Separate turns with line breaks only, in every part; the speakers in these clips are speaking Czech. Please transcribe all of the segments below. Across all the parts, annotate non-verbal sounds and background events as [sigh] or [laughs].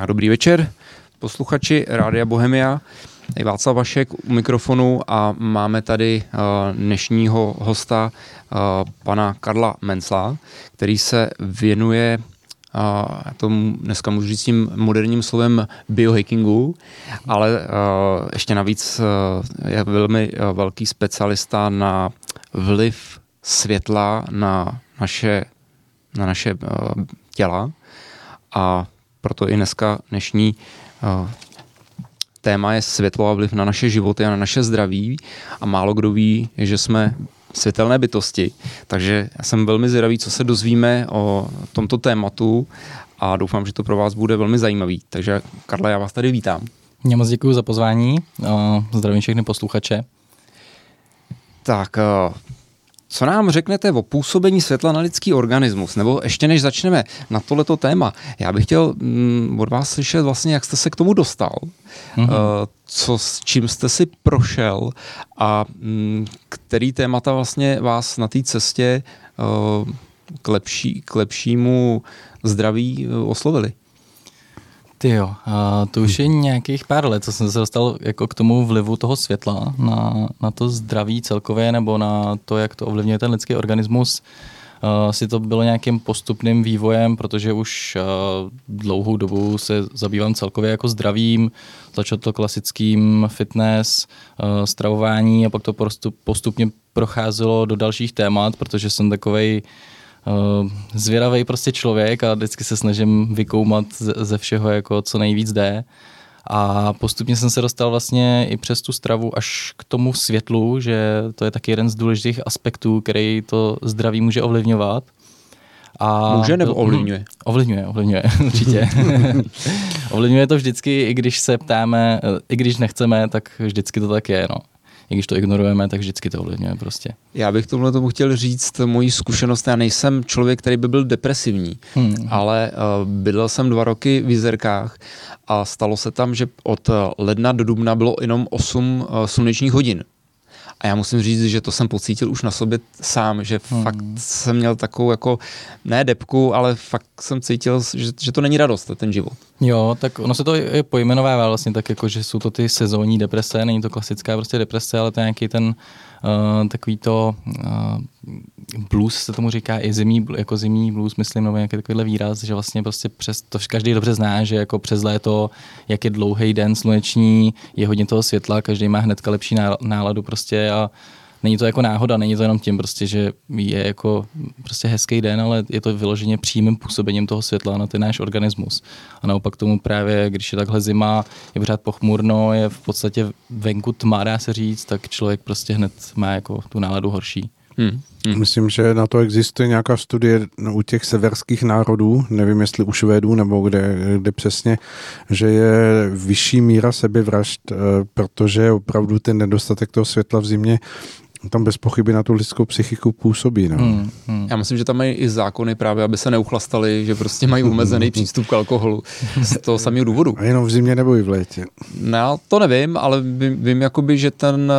Tak dobrý večer, posluchači Rádia Bohemia. Je Václav Vašek u mikrofonu a máme tady uh, dnešního hosta, uh, pana Karla Mencla, který se věnuje uh, tomu dneska můžu říct tím moderním slovem biohackingu, ale uh, ještě navíc uh, je velmi uh, velký specialista na vliv světla na naše, na naše uh, těla a proto i dneska dnešní uh, téma je světlo a vliv na naše životy a na naše zdraví a málo kdo ví, že jsme světelné bytosti, takže já jsem velmi zvědavý, co se dozvíme o tomto tématu a doufám, že to pro vás bude velmi zajímavý. Takže Karla, já vás tady vítám.
Já moc děkuji za pozvání, zdravím všechny posluchače.
Tak, co nám řeknete o působení světla na lidský organismus? Nebo ještě než začneme na tohleto téma, já bych chtěl mm, od vás slyšet vlastně, jak jste se k tomu dostal, mm-hmm. uh, co, s čím jste si prošel a mm, který témata vlastně vás na té cestě uh, k, lepší, k lepšímu zdraví uh, oslovili?
Ty jo, a to už je nějakých pár let, co jsem se dostal jako k tomu vlivu toho světla na, na to zdraví celkově, nebo na to, jak to ovlivňuje ten lidský organismus. Uh, si to bylo nějakým postupným vývojem, protože už uh, dlouhou dobu se zabývám celkově jako zdravím, začal to klasickým fitness, stravování a pak to postup, postupně procházelo do dalších témat, protože jsem takovej zvědavý prostě člověk a vždycky se snažím vykoumat ze, ze všeho, jako co nejvíc jde. A postupně jsem se dostal vlastně i přes tu stravu až k tomu světlu, že to je taky jeden z důležitých aspektů, který to zdraví může ovlivňovat.
A může nebo ovlivňuje? Hm,
ovlivňuje, ovlivňuje, [laughs] určitě. [laughs] ovlivňuje to vždycky, i když se ptáme, i když nechceme, tak vždycky to tak je. No i když to ignorujeme, tak vždycky to ovlivňuje prostě.
Já bych tomhle tomu chtěl říct moji zkušenost. Já nejsem člověk, který by byl depresivní, hmm. ale uh, bydlel jsem dva roky v Jizerkách a stalo se tam, že od eh, ledna do dubna bylo jenom 8 uh, eh, slunečních hodin. A já musím říct, že to jsem pocítil už na sobě sám, že hmm. fakt jsem měl takovou jako, ne depku, ale fakt jsem cítil, že, že to není radost, ten život.
Jo, tak ono se to je pojmenovává vlastně tak jako, že jsou to ty sezónní deprese, není to klasická prostě deprese, ale to je nějaký ten uh, takový to uh, blues se tomu říká i zimní, jako zimní blues, myslím, nebo nějaký takovýhle výraz, že vlastně prostě přes, to každý dobře zná, že jako přes léto, jak je dlouhý den sluneční, je hodně toho světla, každý má hnedka lepší náladu prostě a není to jako náhoda, není to jenom tím prostě, že je jako prostě hezký den, ale je to vyloženě přímým působením toho světla na ten náš organismus. A naopak tomu právě, když je takhle zima, je pořád pochmurno, je v podstatě venku tma, dá se říct, tak člověk prostě hned má jako tu náladu horší.
Hmm. Hmm. Myslím, že na to existuje nějaká studie u těch severských národů, nevím jestli u Švédů nebo kde, kde přesně, že je vyšší míra sebevražd, eh, protože opravdu ten nedostatek toho světla v zimě tam bez pochyby na tu lidskou psychiku působí. No. Hmm,
hmm. Já myslím, že tam mají i zákony právě, aby se neuchlastali, že prostě mají omezený přístup k alkoholu z toho samého důvodu.
A jenom v zimě nebo i v létě?
No, to nevím, ale vím, vím jakoby, že ten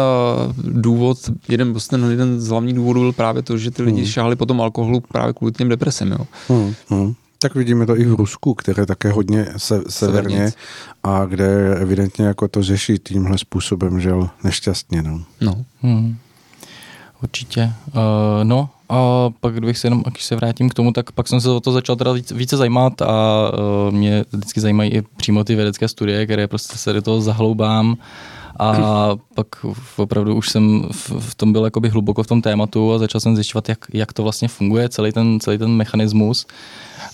uh, důvod, jeden, ten jeden z hlavních důvodů byl právě to, že ty lidi hmm. šáhli po tom alkoholu právě kvůli těm depresem. Jo. Hmm,
hmm. Tak vidíme to i v Rusku, které také hodně se, severně a kde evidentně jako to řeší tímhle způsobem, že nešťastně. No. no. Hmm.
Určitě. Uh, no a pak když se jenom, když se vrátím k tomu, tak pak jsem se o to začal teda více, více zajímat a uh, mě vždycky zajímají i přímo ty vědecké studie, které prostě se do toho zahloubám a [clears throat] pak opravdu už jsem v, v tom byl jakoby hluboko v tom tématu a začal jsem zjišťovat, jak, jak to vlastně funguje, celý ten, celý ten mechanismus.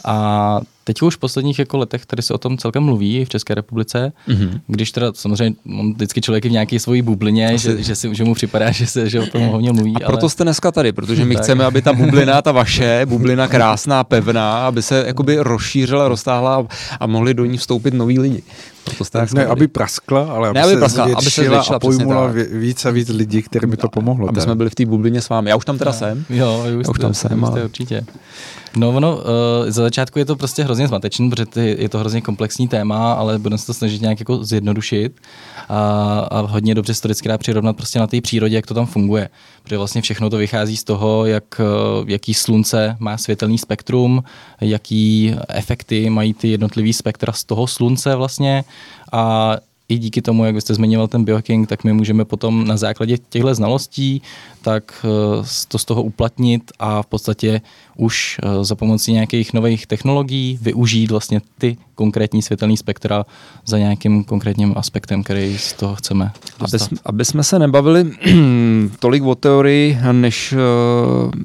A teď už v posledních jako letech tady se o tom celkem mluví v České republice, mm-hmm. když teda samozřejmě on vždycky člověk je v nějaké svojí bublině, že, že, si, že mu připadá, že se že o tom hodně mluví.
A proto ale... jste dneska tady, protože my tak. chceme, aby ta bublina, ta vaše, [laughs] bublina krásná, pevná, aby se jakoby rozšířila, roztáhla a mohli do ní vstoupit noví lidi.
Tak ne, aby praskla, ale aby, ne, aby, se, praskla, aby se zvětšila a pojmula víc a víc lidí, kterým by to pomohlo.
Aby jsme byli v té bublině s vámi. Já už tam teda
no.
jsem.
Jo, už, už tam jsem. Ale... Určitě. No ono, uh, za začátku je to prostě hrozně zmatečný, protože je to hrozně komplexní téma, ale budeme se to snažit nějak jako zjednodušit a, a hodně dobře se to vždycky dá přirovnat prostě na té přírodě, jak to tam funguje. Protože vlastně všechno to vychází z toho, jak, eh, jaký slunce má světelný spektrum, jaký efekty mají ty jednotlivý spektra z toho slunce vlastně a i díky tomu, jak jste zmiňoval ten biohacking, tak my můžeme potom na základě těchto znalostí tak eh, to z toho uplatnit a v podstatě už eh, za pomocí nějakých nových technologií využít vlastně ty konkrétní světelný spektra za nějakým konkrétním aspektem, který z toho chceme
Aby, aby jsme se nebavili [clears throat] tolik o teorii, než, eh,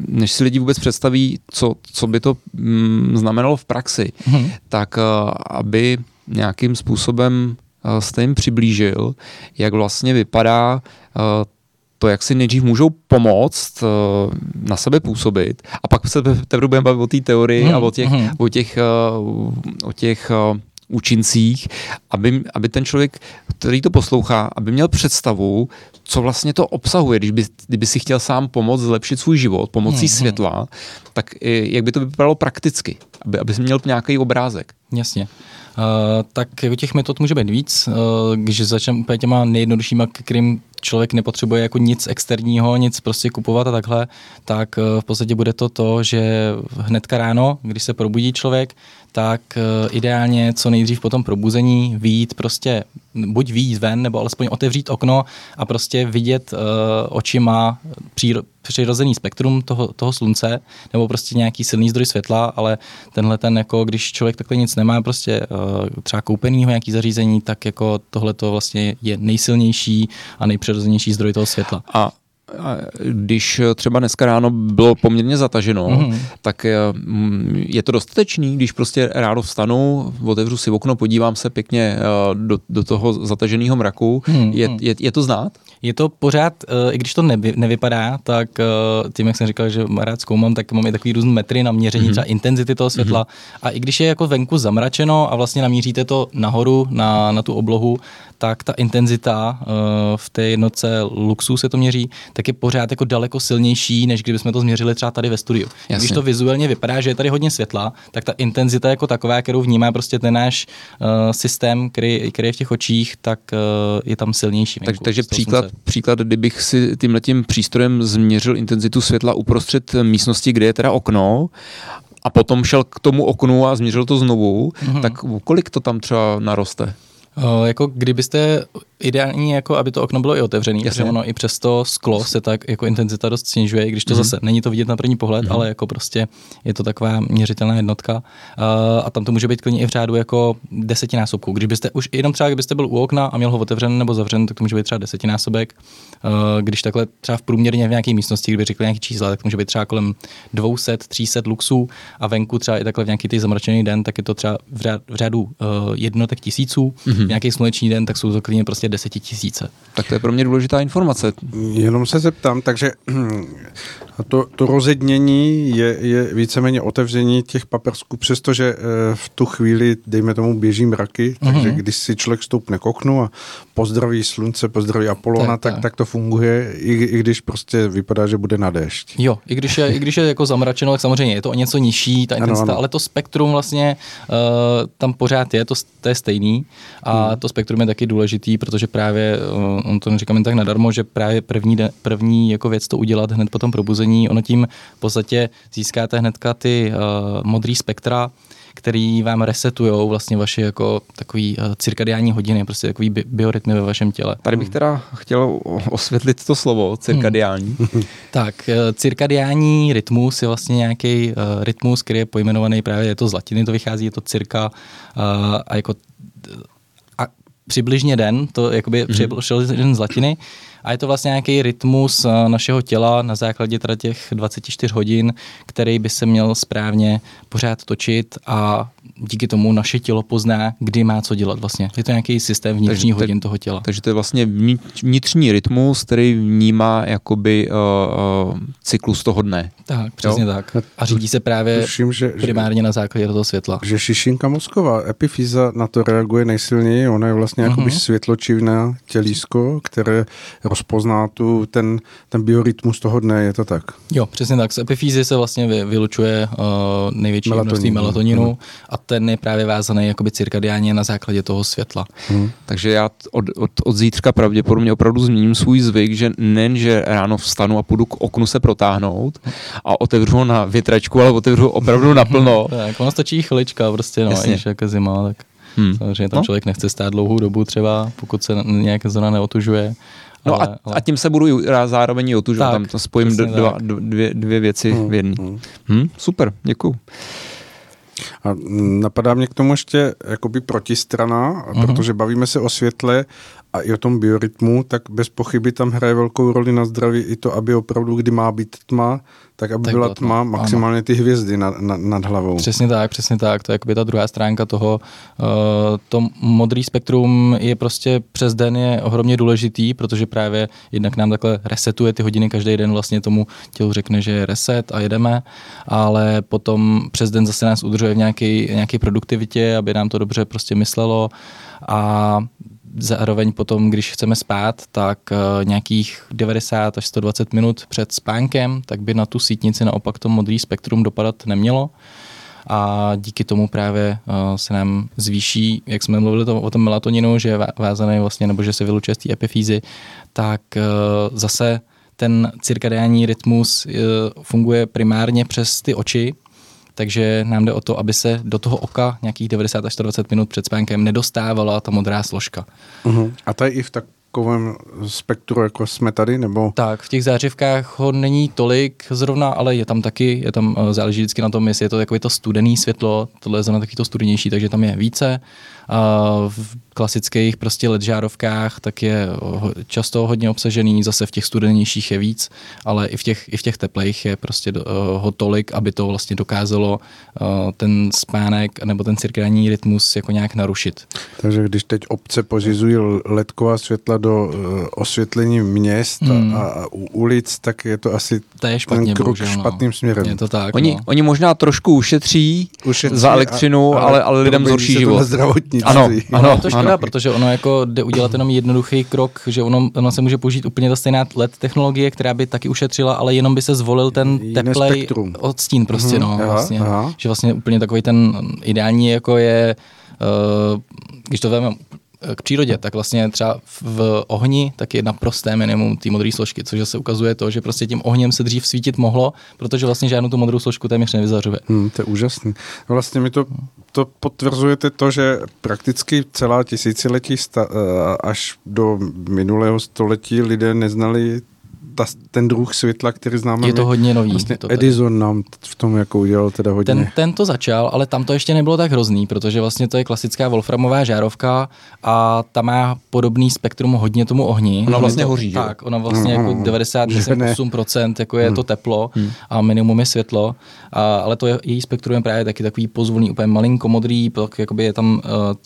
než si lidi vůbec představí, co, co by to mm, znamenalo v praxi, hmm. tak aby nějakým způsobem jste jim přiblížil, jak vlastně vypadá to, jak si nejdřív můžou pomoct na sebe působit a pak se teprve budeme bavit o té teorii hmm, a o těch, hmm. o těch, o těch účincích, aby, aby ten člověk, který to poslouchá, aby měl představu, co vlastně to obsahuje, když by, kdyby si chtěl sám pomoct zlepšit svůj život pomocí hmm, světla, tak jak by to vypadalo prakticky, aby, aby měl nějaký obrázek.
Jasně. Uh, tak jako těch metod může být víc, uh, když začneme úplně těma nejjednoduššíma, kterým člověk nepotřebuje jako nic externího, nic prostě kupovat a takhle, tak uh, v podstatě bude to to, že hnedka ráno, když se probudí člověk, tak uh, ideálně co nejdřív po tom probuzení výjít prostě, buď výjít ven, nebo alespoň otevřít okno a prostě vidět uh, očima příro, přirozený spektrum toho, toho slunce, nebo prostě nějaký silný zdroj světla, ale tenhle ten, jako když člověk takhle nic nemá, prostě uh, třeba koupenýho nějaký zařízení, tak jako tohle to vlastně je nejsilnější a nejpřirozenější zdroj toho světla.
A když třeba dneska ráno bylo poměrně zataženo, mm-hmm. tak mm, je to dostatečný, když prostě ráno vstanu, otevřu si okno, podívám se pěkně eh, do, do toho zataženého mraku, mm-hmm. je, je, je to znát?
Je to pořád, eh, i když to nevy, nevypadá, tak eh, tím, jak jsem říkal, že rád zkoumám, tak mám i takový různý metry na měření mm-hmm. třeba intenzity toho světla. Mm-hmm. A i když je jako venku zamračeno a vlastně namíříte to nahoru na, na tu oblohu, tak ta intenzita uh, v té jednotce luxu se to měří, tak je pořád jako daleko silnější, než kdybychom to změřili třeba tady ve studiu. Jasně. Když to vizuálně vypadá, že je tady hodně světla, tak ta intenzita jako taková, kterou vnímá prostě ten náš uh, systém, který, který je v těch očích, tak uh, je tam silnější.
Tak, takže příklad, příklad, kdybych si tímhletím přístrojem změřil intenzitu světla uprostřed místnosti, kde je teda okno a potom šel k tomu oknu a změřil to znovu, mm-hmm. tak kolik to tam třeba naroste?
Uh, jako kdybyste ideální, jako aby to okno bylo i otevřené, protože ono i přes to sklo se tak jako intenzita dost snižuje, když to mm-hmm. zase není to vidět na první pohled, mm-hmm. ale jako prostě je to taková měřitelná jednotka. Uh, a tam to může být klidně i v řádu jako desetinásobku. Když byste už jenom třeba, kdybyste byl u okna a měl ho otevřen nebo zavřen, tak to může být třeba desetinásobek. Uh, když takhle třeba v průměrně v nějaké místnosti, kdyby řekli nějaký čísla, tak to může být třeba kolem 200, 300 luxů a venku třeba i takhle v nějaký ty zamračený den, tak je to třeba v řádu uh, jednotek tisíců. Mm-hmm. Nějaký sluneční den, tak jsou to klidně prostě desetitisíce.
Tak to je pro mě důležitá informace.
Jenom se zeptám, takže [clears throat] to, to rozednění je, je víceméně otevření těch papersků, přestože eh, v tu chvíli, dejme tomu, běží mraky, takže uh-huh. když si člověk stoupne k oknu a pozdraví slunce, pozdraví Apolona, tak, tak, tak. tak to funguje, i, i když prostě vypadá, že bude na déšť.
Jo, i když je, i když je jako zamračeno, tak samozřejmě je to o něco nižší, ta intenzita, ano, ano. ale to spektrum vlastně uh, tam pořád je, to, to je stejný a hmm. to spektrum je taky důležitý, protože právě, uh, on to neříkám jen tak nadarmo, že právě první, de, první jako věc to udělat hned po tom probuzení, ono tím v podstatě získáte hnedka ty uh, modrý spektra, který vám resetujou vlastně vaše jako takový uh, cirkadiální hodiny, prostě takový bi- biorytmy ve vašem těle.
Tady bych teda chtěl osvětlit to slovo, cirkadiální.
Hmm. [laughs] tak, uh, cirkadiální rytmus je vlastně nějaký uh, rytmus, který je pojmenovaný právě, je to z latiny, to vychází, je to cirka uh, a jako přibližně den, to jakoby mm-hmm. přišel z latiny, a je to vlastně nějaký rytmus eh, našeho těla na základě teda těch 24 hodin, který by se měl správně pořád točit a díky tomu naše tělo pozná, kdy má co dělat vlastně. Je to nějaký systém vnitřní hodin toho těla.
Takže to je vlastně vnitřní rytmus, který vnímá jakoby uh, uh, cyklus toho dne.
Tak, přesně jo? tak. A řídí se právě Tuším, že, primárně že, na základě toho světla.
Že šišinka mozková, epifýza na to reaguje nejsilněji, ona je vlastně uh-huh. jakoby světločivná tělísko, které rozpozná tu, ten, ten biorytmus toho dne, je to tak?
Jo, přesně tak. Z epifýzy se vlastně vy, vylučuje uh, největší Melatonin, množství melatoninu hmm. a ten je právě vázaný jakoby cirkadiálně na základě toho světla. Hmm.
Takže já od, od, od zítřka pravděpodobně opravdu změním svůj zvyk, že nejen, že ráno vstanu a půjdu k oknu se protáhnout a otevřu ho na větračku, ale otevřu ho opravdu [laughs] naplno.
tak, ono stačí chvilička prostě, no, Jasně. když jako zima, tak hmm. samozřejmě tam no. člověk nechce stát dlouhou dobu třeba, pokud se nějak zóna neotužuje.
No ale, a, ale... a tím se budu zároveň i otužovat, tam to spojím d, dva, dvě, dvě věci hmm. v jedné. Hmm. Hmm, super, děkuji.
A napadá mě k tomu ještě jakoby protistrana, uh-huh. protože bavíme se o světle a i o tom biorytmu, tak bez pochyby tam hraje velkou roli na zdraví i to, aby opravdu, kdy má být tma, tak aby tak byla tma, tma maximálně ano. ty hvězdy nad, nad, nad hlavou.
Přesně tak, přesně tak. To je jakoby ta druhá stránka toho. Uh, to modrý spektrum je prostě přes den je ohromně důležitý, protože právě jednak nám takhle resetuje ty hodiny každý den vlastně tomu tělu řekne, že je reset a jedeme, ale potom přes den zase nás udržuje v nějaké nějaké produktivitě, aby nám to dobře prostě myslelo a zároveň potom, když chceme spát, tak uh, nějakých 90 až 120 minut před spánkem, tak by na tu sítnici naopak to modrý spektrum dopadat nemělo. A díky tomu právě uh, se nám zvýší, jak jsme mluvili o tom melatoninu, že je vázaný vlastně, nebo že se vylučuje z té epifýzy, tak uh, zase ten cirkadiální rytmus funguje primárně přes ty oči, takže nám jde o to, aby se do toho oka nějakých 90 až 120 minut před spánkem nedostávala ta modrá složka.
Uh-huh. A to je i v takovém spektru, jako jsme tady, nebo?
Tak, v těch zářivkách ho není tolik zrovna, ale je tam taky, je tam, eh, záleží vždycky na tom, jestli je to takové to studený světlo, tohle je zrovna taky to studenější, takže tam je více. V klasických prostě LED žárovkách tak je často hodně obsažený, zase v těch studenějších je víc, ale i v těch, i v těch teplejch je prostě ho tolik, aby to vlastně dokázalo ten spánek nebo ten cirkadiální rytmus jako nějak narušit.
Takže když teď obce pořizují ledková světla do e, osvětlení měst hmm. a, ulic, tak je to asi
to je špatně, ten
krok bohužel, no. špatným směrem.
Je to tak.
Oni,
no.
oni možná trošku ušetří, ušetří za elektřinu, a, ale, ale, ale lidem zhorší život
zdravotnictví.
Ano, ano, je to škoda, ano. protože ono jako jde udělat jenom jednoduchý krok, že ono, ono se může použít úplně ta stejná LED technologie, která by taky ušetřila, ale jenom by se zvolil ten teplej odstín prostě, mm-hmm, no, aha, vlastně. Aha. Že vlastně úplně takový ten ideální jako je, uh, když to vezmeme k přírodě, tak vlastně třeba v ohni tak je naprosté minimum té modré složky, což se ukazuje to, že prostě tím ohněm se dřív svítit mohlo, protože vlastně žádnou tu modrou složku téměř nevyzařuje.
Hmm, to je úžasný. Vlastně mi to, to potvrzujete to, že prakticky celá tisíciletí sta, eh, až do minulého století lidé neznali ta, ten druh světla, který známe.
Je to hodně nový.
Vlastně
to
Edison nám v tom jako udělal teda hodně.
Ten, ten to začal, ale tam to ještě nebylo tak hrozný, protože vlastně to je klasická wolframová žárovka a ta má podobný spektrum hodně tomu ohni.
Ona vlastně hoří,
Tak, ona vlastně no, jako 98% jako je hmm. to teplo hmm. a minimum je světlo, a, ale to je, její spektrum je právě taky takový pozvolný, úplně malinko modrý, pak jakoby je tam uh,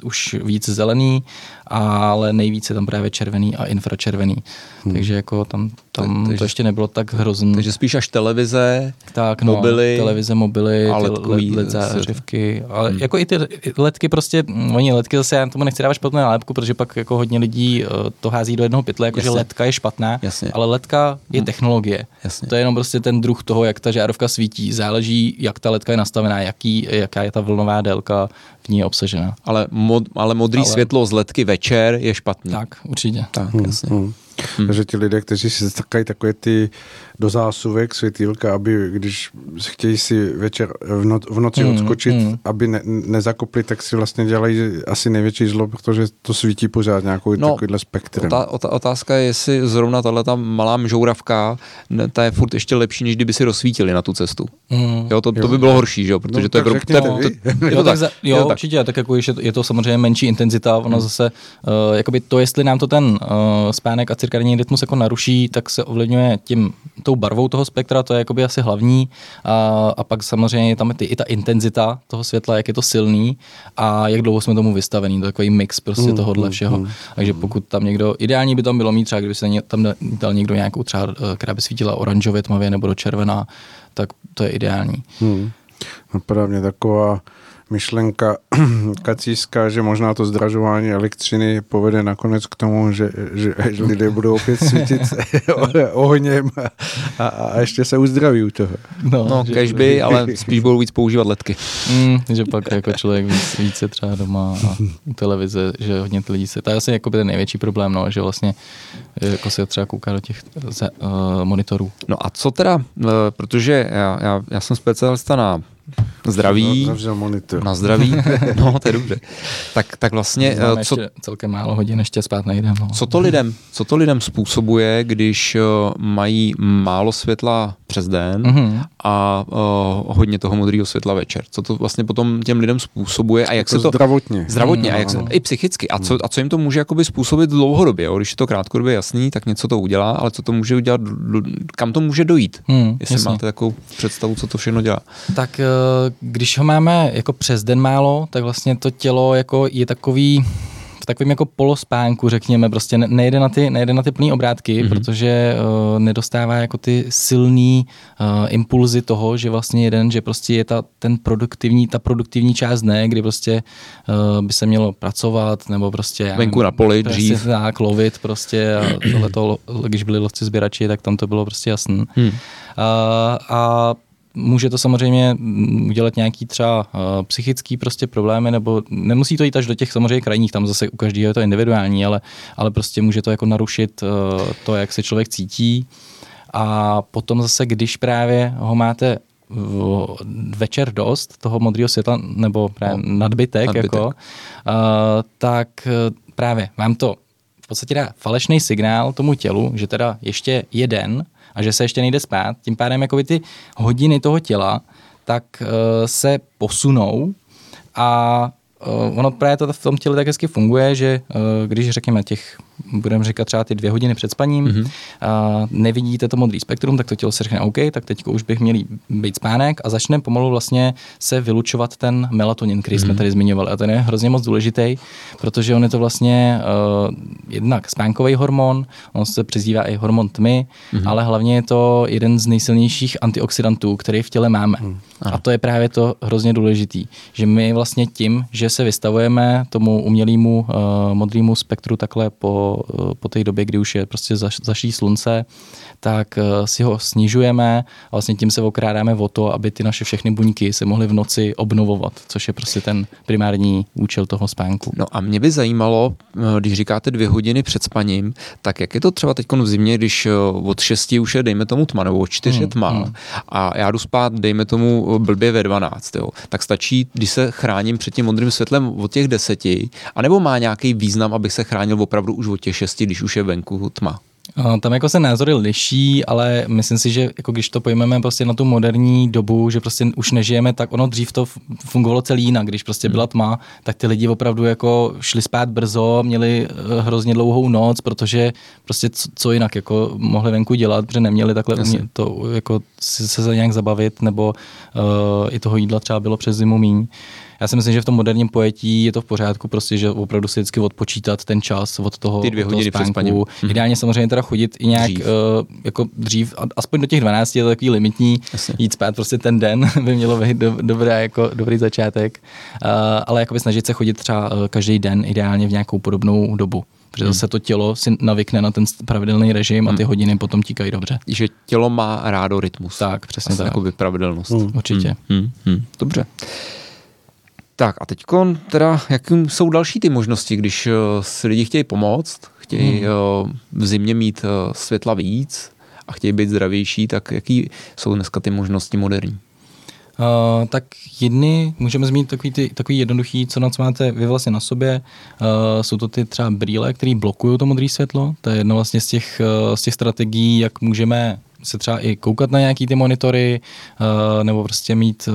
už víc zelený, ale nejvíce tam právě červený a infračervený. Hmm. Takže jako tam, tam takže, to ještě nebylo tak hrozný.
Takže spíš až televize,
tak, no, mobily, televize, mobily, a ledkový, LED, LED zářivky, ale hmm. jako i ty ledky prostě, oni ledky zase já tomu nechci dávat špatnou nálepku, protože pak jako hodně lidí uh, to hází do jednoho pytle, jakože ledka je špatná, Jasně. ale ledka je hmm. technologie. Jasně. To je jenom prostě ten druh toho, jak ta žárovka svítí. Záleží, jak ta ledka je nastavená, jaký, jaká je ta vlnová délka v ní je obsažena.
Ale, mod, ale modrý ale... světlo z ledky večer je špatný.
Tak, určitě.
Tak, hmm, jasně. Hmm.
Hmm. Takže ti lidé, kteří si stakají takové ty do zásuvek světýlka, aby když chtějí si večer v, no, v noci hmm, odskočit, hmm. aby ne, nezakopli, tak si vlastně dělají asi největší zlo, protože to svítí pořád nějakou no, takovýhle spektrem.
Otá, otázka je, jestli zrovna tahle ta malá žouravka, ta je furt ještě lepší, než kdyby si rozsvítili na tu cestu. Hmm. Jo, to, to by bylo horší, že? protože no, to je pro... To, to, [laughs]
to, jo, tak, za, jo, tak. určitě, tak jako je, je to samozřejmě menší intenzita, ono hmm. zase, uh, jakoby to, jestli nám to ten uh, spánek a cirkadní rytmus jako naruší, tak se ovlivňuje tím tou barvou toho spektra, to je jakoby asi hlavní. A, a pak samozřejmě je tam ty, i ta intenzita toho světla, jak je to silný a jak dlouho jsme tomu vystavení. To je takový mix prostě mm, tohohle mm, všeho. Mm, Takže pokud tam někdo, ideální by tam bylo mít třeba, kdyby se tam dal někdo nějakou třeba, eh, která by svítila oranžově, tmavě nebo do červená, tak to je ideální.
Mm. Napadá mě taková myšlenka [clears throat] kacířská, že možná to zdražování elektřiny povede nakonec k tomu, že, že, že lidé budou opět svítit [laughs] ohněm a, a ještě se uzdraví u toho.
No, no kež by, ale spíš budou víc používat ledky.
Mm, že pak jako člověk víc, více třeba doma a u televize, že hodně lidí se, to je asi jako ten největší problém, no, že vlastně jako se třeba kouká do těch uh, monitorů.
No a co teda, uh, protože já, já, já jsem specialista na zdraví,
monitor.
na zdraví, [laughs] no to je dobře. Tak, tak vlastně,
Máme co, celkem málo hodin, ještě spát nejde. No.
Co to lidem, co to lidem způsobuje, když uh, mají málo světla přes den mm-hmm. a uh, hodně toho modrého světla večer? Co to vlastně potom těm lidem způsobuje a jak
to
se to...
Zdravotně.
Zdravotně mm, a jak se, i psychicky. A co, a co jim to může jakoby způsobit dlouhodobě? Jo? Když je to krátkodobě jasný, tak něco to udělá, ale co to může udělat, kam to může dojít? Mm, Jestli jasný. máte takovou představu, co to všechno dělá.
Tak uh, když ho máme jako přes den málo, tak vlastně to tělo jako je takový v takovém jako polospánku, řekněme, prostě nejde na ty, nejde na ty plný obrátky, mm-hmm. protože uh, nedostává jako ty silný uh, impulzy toho, že vlastně jeden, že prostě je ta, ten produktivní, ta produktivní část dne, kdy prostě uh, by se mělo pracovat, nebo prostě...
Venku na poli dřív.
Tak, lovit prostě a tohleto, když byli lovci sběrači, tak tam to bylo prostě jasné. Hmm. Uh, a Může to samozřejmě udělat nějaký třeba uh, psychický prostě problémy, nebo nemusí to jít až do těch samozřejmě krajních, tam zase u každého je to individuální, ale, ale prostě může to jako narušit uh, to, jak se člověk cítí. A potom zase, když právě ho máte večer dost toho modrého světla, nebo právě no, nadbytek, nadbytek. Jako, uh, tak právě vám to v podstatě dá falešný signál tomu tělu, že teda ještě jeden a že se ještě nejde spát, tím pádem jakoby ty hodiny toho těla tak uh, se posunou a uh, ono právě to v tom těle tak hezky funguje, že uh, když řekněme těch budeme říkat třeba ty dvě hodiny před spaním, mm-hmm. a nevidíte to modrý spektrum, tak to tělo se řekne OK, tak teď už bych měl být spánek a začne pomalu vlastně se vylučovat ten melatonin, který mm-hmm. jsme mhm. tady zmiňovali. A ten je hrozně moc důležitý, protože on je to vlastně uh, jednak spánkový hormon, on se přezdívá i hormon tmy, mm-hmm. ale hlavně je to jeden z nejsilnějších antioxidantů, který v těle máme. Mm. A to je právě to hrozně důležitý, že my vlastně tím, že se vystavujeme tomu umělému uh, modrému spektru takhle po po, té době, kdy už je prostě zaš, zaší slunce, tak eh, si ho snižujeme a vlastně tím se okrádáme o to, aby ty naše všechny buňky se mohly v noci obnovovat, což je prostě ten primární účel toho spánku.
No a mě by zajímalo, eh, když říkáte dvě hodiny před spaním, tak jak je to třeba teď v zimě, když eh, od 6 už je, dejme tomu tma, nebo od 4 hmm, tma hmm. a já jdu spát, dejme tomu blbě ve 12, jo. tak stačí, když se chráním před tím modrým světlem od těch deseti, anebo má nějaký význam, abych se chránil opravdu už od těch šesti, když už je venku tma?
Tam jako se názory liší, ale myslím si, že jako když to pojmeme prostě na tu moderní dobu, že prostě už nežijeme, tak ono dřív to fungovalo celý jinak. Když prostě byla tma, tak ty lidi opravdu jako šli spát brzo, měli eh, hrozně dlouhou noc, protože prostě co, jinak jako mohli venku dělat, protože neměli takhle umě, to jako se, se nějak zabavit, nebo uh, i toho jídla třeba bylo přes zimu míň já si myslím, že v tom moderním pojetí je to v pořádku, prostě, že opravdu si vždycky odpočítat ten čas od toho,
Ty dvě
od
hodiny
toho spánku. Mm-hmm. Ideálně samozřejmě teda chodit i nějak dřív. Uh, jako dřív, aspoň do těch 12 je to takový limitní, Jasně. jít spát prostě ten den [laughs] by mělo být do, dobré, jako dobrý začátek, uh, ale jakoby snažit se chodit třeba uh, každý den, ideálně v nějakou podobnou dobu protože hmm. zase to tělo si navykne na ten pravidelný režim hmm. a ty hmm. hodiny potom tíkají dobře.
Že tělo má rádo rytmus.
Tak, přesně Asi tak.
Jakoby pravidelnost.
Hmm. Určitě.
Hmm. Hmm. Dobře. Tak a teď teda, jaký jsou další ty možnosti, když uh, si lidi chtějí pomoct, chtějí hmm. uh, v zimě mít uh, světla víc a chtějí být zdravější, tak jaký jsou dneska ty možnosti moderní?
Uh, tak jedny, můžeme zmínit takový, ty, takový jednoduchý, co na co máte vy vlastně na sobě, uh, jsou to ty třeba brýle, které blokují to modré světlo. To je jedna vlastně z těch, uh, z těch strategií, jak můžeme se třeba i koukat na nějaký ty monitory, uh, nebo prostě mít uh,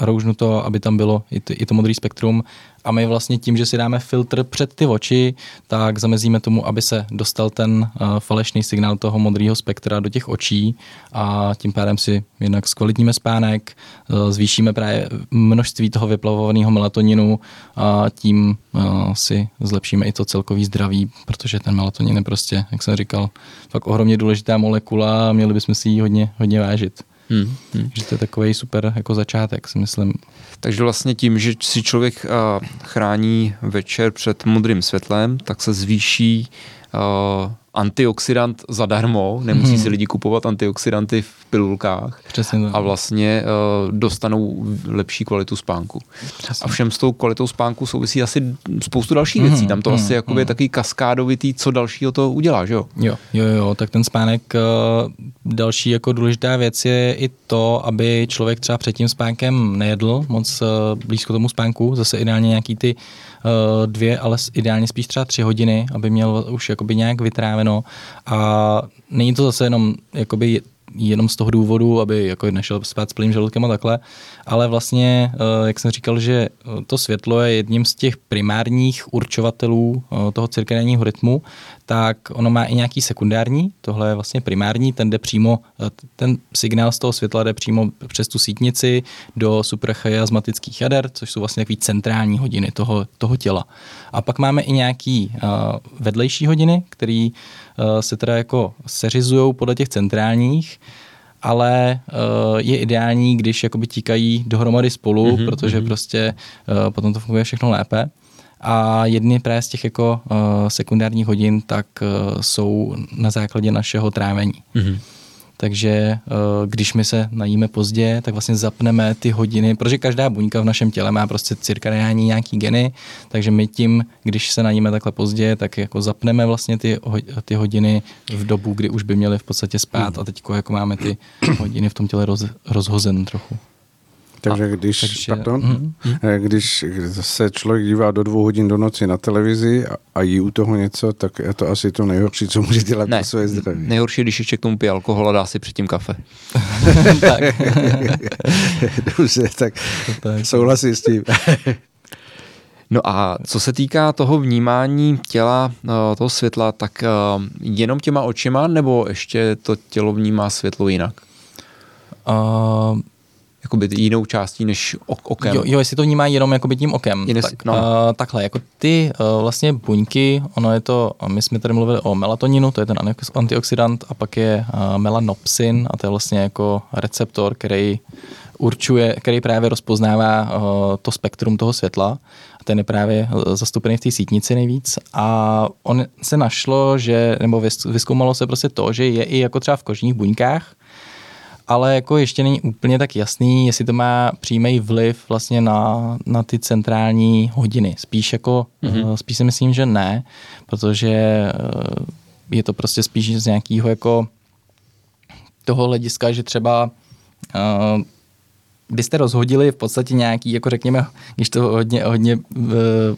roužnuto, aby tam bylo i, ty, i to modrý spektrum a my vlastně tím, že si dáme filtr před ty oči, tak zamezíme tomu, aby se dostal ten uh, falešný signál toho modrého spektra do těch očí a tím pádem si jednak zkvalitníme spánek, uh, zvýšíme právě množství toho vyplavovaného melatoninu a tím uh, si zlepšíme i to celkový zdraví, protože ten melatonin je prostě, jak jsem říkal, fakt ohromně důležitá molekula a měli bychom si ji hodně, hodně vážit. Hmm. Hmm. Že to je takový super jako začátek, si myslím.
Takže vlastně tím, že si člověk uh, chrání večer před modrým světlem, tak se zvýší uh, antioxidant zadarmo, nemusí hmm. si lidi kupovat antioxidanty v pilulkách
Přesně
a vlastně uh, dostanou lepší kvalitu spánku. Přesně. A všem s tou kvalitou spánku souvisí asi spoustu dalších hmm. věcí. Tam to hmm. asi jakoby hmm. je takový kaskádovitý, co dalšího to udělá, že jo?
Jo, jo, jo, tak ten spánek, uh, další jako důležitá věc je i to, aby člověk třeba před tím spánkem nejedl moc uh, blízko tomu spánku, zase ideálně nějaký ty uh, dvě, ale ideálně spíš třeba tři hodiny, aby měl už jakoby nějak vytráveno. A není to zase jenom jakoby jenom z toho důvodu, aby jako nešel spát s plným žaludkem a takhle, ale vlastně, eh, jak jsem říkal, že eh, to světlo je jedním z těch primárních určovatelů eh, toho cirkadiánního rytmu, tak ono má i nějaký sekundární, tohle je vlastně primární, ten jde přímo, ten signál z toho světla jde přímo přes tu sítnici do suprachiasmatických jader, což jsou vlastně takový centrální hodiny toho, toho těla. A pak máme i nějaký uh, vedlejší hodiny, které uh, se teda jako seřizují podle těch centrálních, ale uh, je ideální, když jakoby tíkají dohromady spolu, mm-hmm, protože mm-hmm. prostě uh, potom to funguje všechno lépe. A jedny právě z těch jako uh, sekundárních hodin tak uh, jsou na základě našeho trávení. Mm-hmm. Takže eh, když my se najíme pozdě, tak vlastně zapneme ty hodiny, protože každá buňka v našem těle má prostě cirkadiální nějaký geny, takže my tím, když se najíme takhle pozdě, tak jako zapneme vlastně ty, ty hodiny v dobu, kdy už by měli v podstatě spát a teď jako máme ty hodiny v tom těle roz, rozhozen trochu.
Takže když, takže, pardon, mm, když se člověk dívá do dvou hodin do noci na televizi a, a jí u toho něco, tak je to asi to nejhorší, co může dělat ne, pro své zdraví.
Nejhorší, když ještě k tomu pije alkohol a dá si předtím kafe. [laughs]
tak. [laughs] Dobře, tak, tak souhlasím s tím. [laughs]
No a co se týká toho vnímání těla, eh, toho světla, tak eh, jenom těma očima, nebo ještě to tělo vnímá světlo jinak? Uh, jakoby jinou částí než okem.
Jo, jo jestli to vnímá jenom jakoby tím okem. Jiný, tak, no. uh, takhle, jako ty uh, vlastně buňky, ono je to, my jsme tady mluvili o melatoninu, to je ten antioxidant, a pak je uh, melanopsin, a to je vlastně jako receptor, který určuje, který právě rozpoznává uh, to spektrum toho světla. A ten je právě zastoupený v té sítnici nejvíc. A on se našlo, že, nebo vyskoumalo se prostě to, že je i jako třeba v kožních buňkách, ale jako ještě není úplně tak jasný, jestli to má přímý vliv vlastně na, na ty centrální hodiny. Spíš jako, mm-hmm. spíš si myslím, že ne, protože eh, je to prostě spíš z nějakého jako toho hlediska, že třeba uh, byste rozhodili v podstatě nějaký, jako řekněme, když to hodně, hodně uh,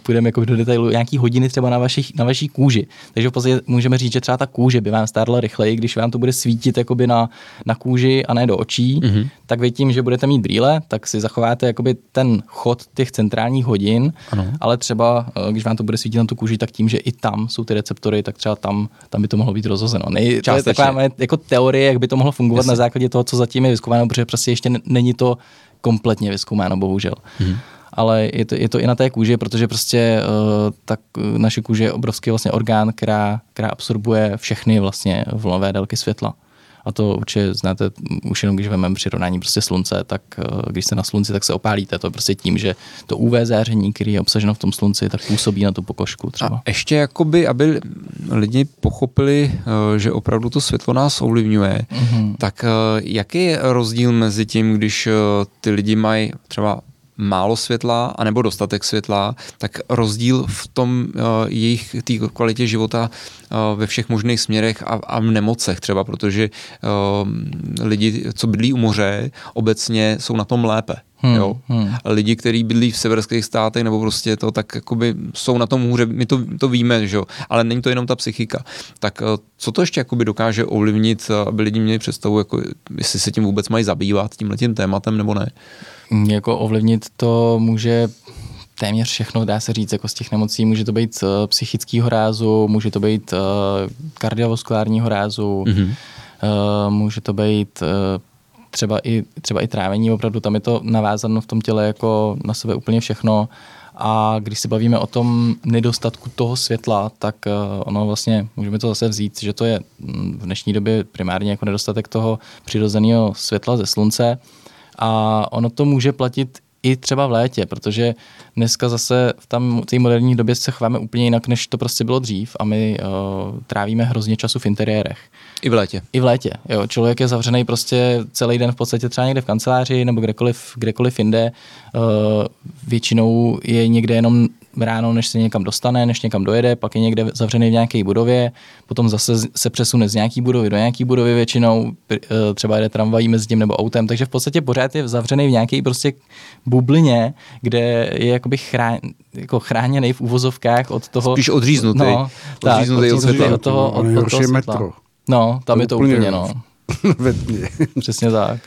půjdeme jako do detailu, nějaký hodiny třeba na, vaši, na vaší kůži. Takže v podstatě můžeme říct, že třeba ta kůže by vám stárla rychleji, když vám to bude svítit jakoby na, na kůži a ne do očí, mm-hmm. tak vy tím, že budete mít brýle, tak si zachováte jakoby ten chod těch centrálních hodin, ano. ale třeba, uh, když vám to bude svítit na tu kůži, tak tím, že i tam jsou ty receptory, tak třeba tam, tam by to mohlo být rozhozeno. Nej, to je taková jako teorie, jak by to mohlo fungovat Jasně. na základě toho, co zatím je vyzkoumáno, protože prostě ještě není to kompletně vyzkoumáno, bohužel. Hmm. Ale je to, je to i na té kůži, protože prostě uh, tak naše kůže je obrovský vlastně orgán, která, která absorbuje všechny vlastně vlnové délky světla. A to určitě znáte už jenom, když vezmeme přirovnání prostě slunce, tak uh, když jste na slunci, tak se opálíte. To prostě tím, že to UV záření, který je obsaženo v tom slunci, tak působí na tu pokožku třeba.
A ještě jakoby, aby lidi pochopili, uh, že opravdu to světlo nás ovlivňuje, mm-hmm. tak uh, jaký je rozdíl mezi tím, když ty lidi mají třeba málo světla anebo dostatek světla, tak rozdíl v tom uh, jejich tý kvalitě života uh, ve všech možných směrech a, a v nemocech třeba, protože uh, lidi, co bydlí u moře, obecně jsou na tom lépe. Hmm, jo? Hmm. Lidi, kteří bydlí v severských státech nebo prostě to, tak jakoby jsou na tom hůře, my to, to víme, že jo? ale není to jenom ta psychika. Tak co to ještě jakoby dokáže ovlivnit, aby lidi měli představu, jako, jestli se tím vůbec mají zabývat, tímhle tím tématem nebo ne?
Jako ovlivnit to může téměř všechno, dá se říct, jako z těch nemocí. Může to být uh, psychického rázu, může to být uh, kardiovaskulárního rázu, mm-hmm. uh, může to být uh, třeba i, třeba i trávení, opravdu tam je to navázáno v tom těle jako na sebe úplně všechno A když se bavíme o tom nedostatku toho světla, tak ono vlastně, můžeme to zase vzít, že to je mm, v dnešní době primárně jako nedostatek toho přirozeného světla ze slunce. A ono to může platit i třeba v létě, protože dneska zase v tam té moderní době se chováme úplně jinak, než to prostě bylo dřív a my uh, trávíme hrozně času v interiérech.
I v létě.
I v létě. Jo. Člověk je zavřený prostě celý den v podstatě třeba někde v kanceláři nebo kdekoliv, kdekoliv jinde. Uh, většinou je někde jenom ráno, než se někam dostane, než někam dojede, pak je někde zavřený v nějaké budově, potom zase se přesune z nějaké budovy do nějaké budovy většinou, eh, třeba jede tramvají mezi tím nebo autem, takže v podstatě pořád je zavřený v nějaké prostě bublině, kde je jakoby chrán, jako chráněný v uvozovkách od toho.
Spíš odříznutý.
No, odříznutý
tak,
od, světla. od toho, od, od toho světla. Metro. No, tam to je to úplně, úplně no. [laughs]
Ve tmě.
Přesně tak.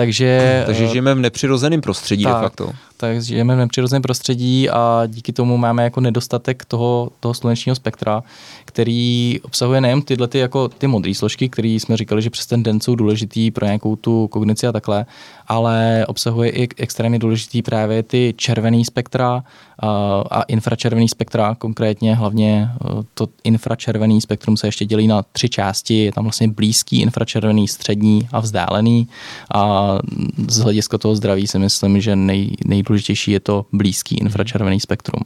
Takže,
Takže eh, žijeme v nepřirozeném prostředí
tak,
de facto.
Tak žijeme v nepřirozeném prostředí a díky tomu máme jako nedostatek toho, toho slunečního spektra, který obsahuje nejen tyhle ty, jako ty modré složky, které jsme říkali, že přes ten den jsou důležitý pro nějakou tu kognici a takhle, ale obsahuje i extrémně důležitý právě ty červený spektra a, infračervený spektra, konkrétně hlavně e, to infračervený spektrum se ještě dělí na tři části, je tam vlastně blízký infračervený, střední a vzdálený a z hlediska toho zdraví si myslím, že nej, nejdůležitější je to blízký infračervený spektrum.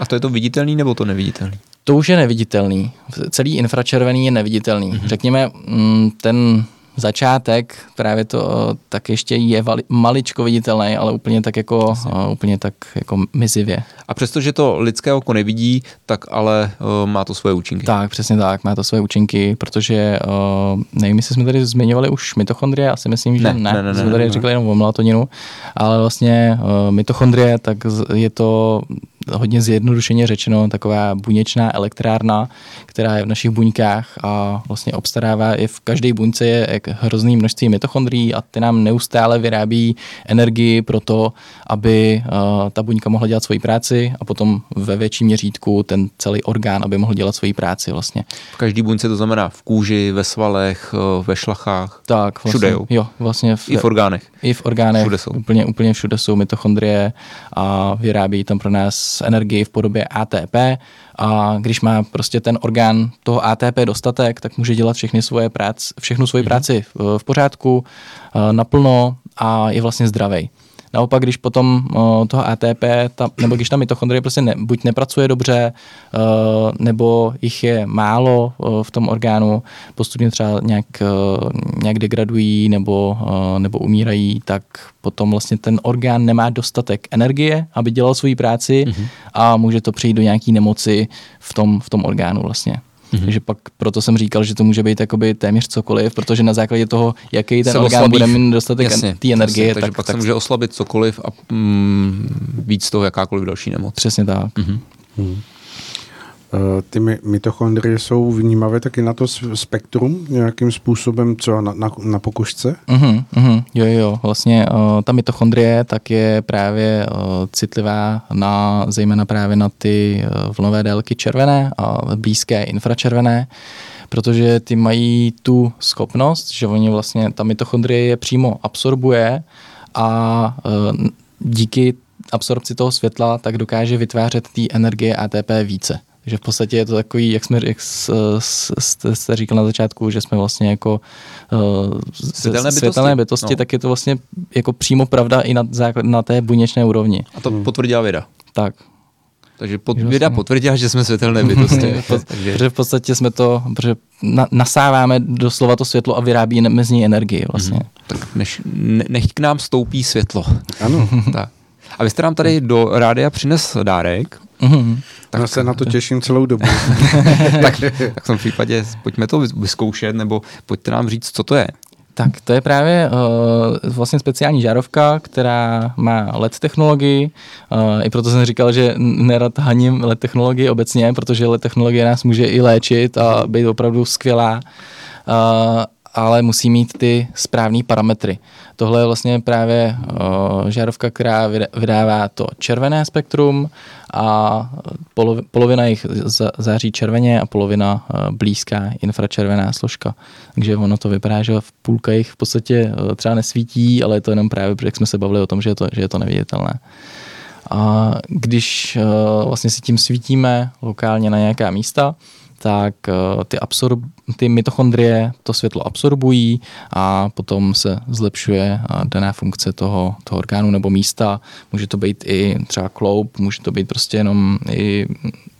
A to je to viditelný nebo to neviditelný?
To už je neviditelný. Celý infračervený je neviditelný. Mm-hmm. Řekněme, mm, ten začátek, právě to tak ještě je vali, maličko viditelný, ale úplně tak jako, uh, úplně tak jako mizivě.
A přestože to lidské oko nevidí, tak ale uh, má to svoje účinky.
Tak, přesně tak, má to svoje účinky, protože uh, nevím, jestli jsme tady zmiňovali už mitochondrie, asi myslím, že ne. ne, ne, ne jsme tady ne, říkali jenom o melatoninu, ale vlastně uh, mitochondrie, tak je to hodně zjednodušeně řečeno taková buněčná elektrárna, která je v našich buňkách a vlastně obstarává i v každé buňce je hrozný množství mitochondrií a ty nám neustále vyrábí energii pro to, aby uh, ta buňka mohla dělat svoji práci a potom ve větším měřítku ten celý orgán, aby mohl dělat svoji práci vlastně.
V každé buňce to znamená v kůži, ve svalech, eh, ve šlachách.
Tak,
vlastně, všude jo.
jo vlastně
v, I v orgánech.
I v orgánech.
Všude jsou.
Úplně, úplně všude jsou mitochondrie a vyrábí tam pro nás energii v podobě ATP a když má prostě ten orgán toho ATP dostatek, tak může dělat všechny svoje práce, všechnu svoji mm-hmm. práci v, v pořádku, eh, naplno a je vlastně zdravý. Naopak, když potom uh, toho ATP, ta, nebo když ta mitochondrie prostě ne, buď nepracuje dobře, uh, nebo jich je málo uh, v tom orgánu, postupně třeba nějak, uh, nějak degradují nebo, uh, nebo umírají, tak potom vlastně ten orgán nemá dostatek energie, aby dělal svoji práci mm-hmm. a může to přijít do nějaké nemoci v tom, v tom orgánu vlastně. Mm-hmm. Takže pak proto jsem říkal, že to může být jakoby téměř cokoliv, protože na základě toho, jaký ten se orgán oslabí, bude mít dostatek té energie. Jasně,
takže
tak,
pak
tak,
se může oslabit cokoliv a mm, víc toho jakákoliv další nemoc.
Přesně tak. Mm-hmm. Mm-hmm.
Eh, ty mitochondrie jsou vnímavé taky na to spektrum nějakým způsobem, co na, na, na pokožce?
Uh-huh, uh-huh, jo, jo, vlastně uh, ta mitochondrie tak je právě uh, citlivá na, zejména právě na ty uh, vlnové délky červené a blízké infračervené, protože ty mají tu schopnost, že oni vlastně, ta mitochondrie je přímo absorbuje a uh, díky absorpci toho světla tak dokáže vytvářet té energie ATP více. Takže v podstatě je to takový, jak jsme jak jste říkal na začátku, že jsme vlastně jako uh, světelné bytosti, světelné bytosti no. tak je to vlastně jako přímo pravda i na, na té buněčné úrovni.
A to hmm. potvrdila věda.
Tak.
Takže pod, věda potvrdila, že jsme světelné [laughs] bytosti.
takže... Protože v podstatě jsme to, protože na, nasáváme doslova to světlo a vyrábíme z ní energii vlastně. Hmm.
Tak než, ne, nech k nám stoupí světlo.
Ano. [laughs]
tak. A vy jste nám tady do rádia přines dárek. Mm-hmm.
Tak Já se na to těším celou dobu. [laughs]
tak, [laughs] tak v tom případě pojďme to vyzkoušet, nebo pojďte nám říct, co to je.
Tak to je právě uh, vlastně speciální žárovka, která má LED technologii. Uh, I proto jsem říkal, že nerad haním LED technologii obecně, protože LED technologie nás může i léčit a být opravdu skvělá. Uh, ale musí mít ty správné parametry. Tohle je vlastně právě uh, žárovka, která vydává to červené spektrum a polov, polovina jich září červeně a polovina uh, blízká infračervená složka. Takže ono to vypadá, že v půlka jich v podstatě uh, třeba nesvítí, ale je to jenom právě, protože jsme se bavili o tom, že je to, že je to neviditelné. A když vlastně si tím svítíme lokálně na nějaká místa, tak eh, ty, absorb, ty mitochondrie to světlo absorbují a potom se zlepšuje eh, daná funkce toho, toho orgánu nebo místa. Může to být i třeba kloup, může to být prostě jenom i,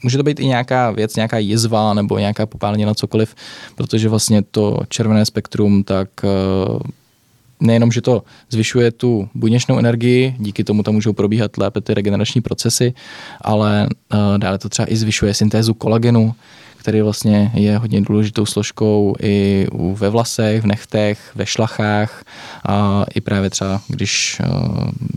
může to být i nějaká věc, nějaká jizva nebo nějaká popálenina, cokoliv, protože vlastně to červené spektrum tak eh, nejenom, že to zvyšuje tu buněčnou energii, díky tomu tam můžou probíhat lépe ty regenerační procesy, ale dále to třeba i zvyšuje syntézu kolagenu, který vlastně je hodně důležitou složkou i ve vlasech, v nechtech, ve šlachách a i právě třeba, když eh,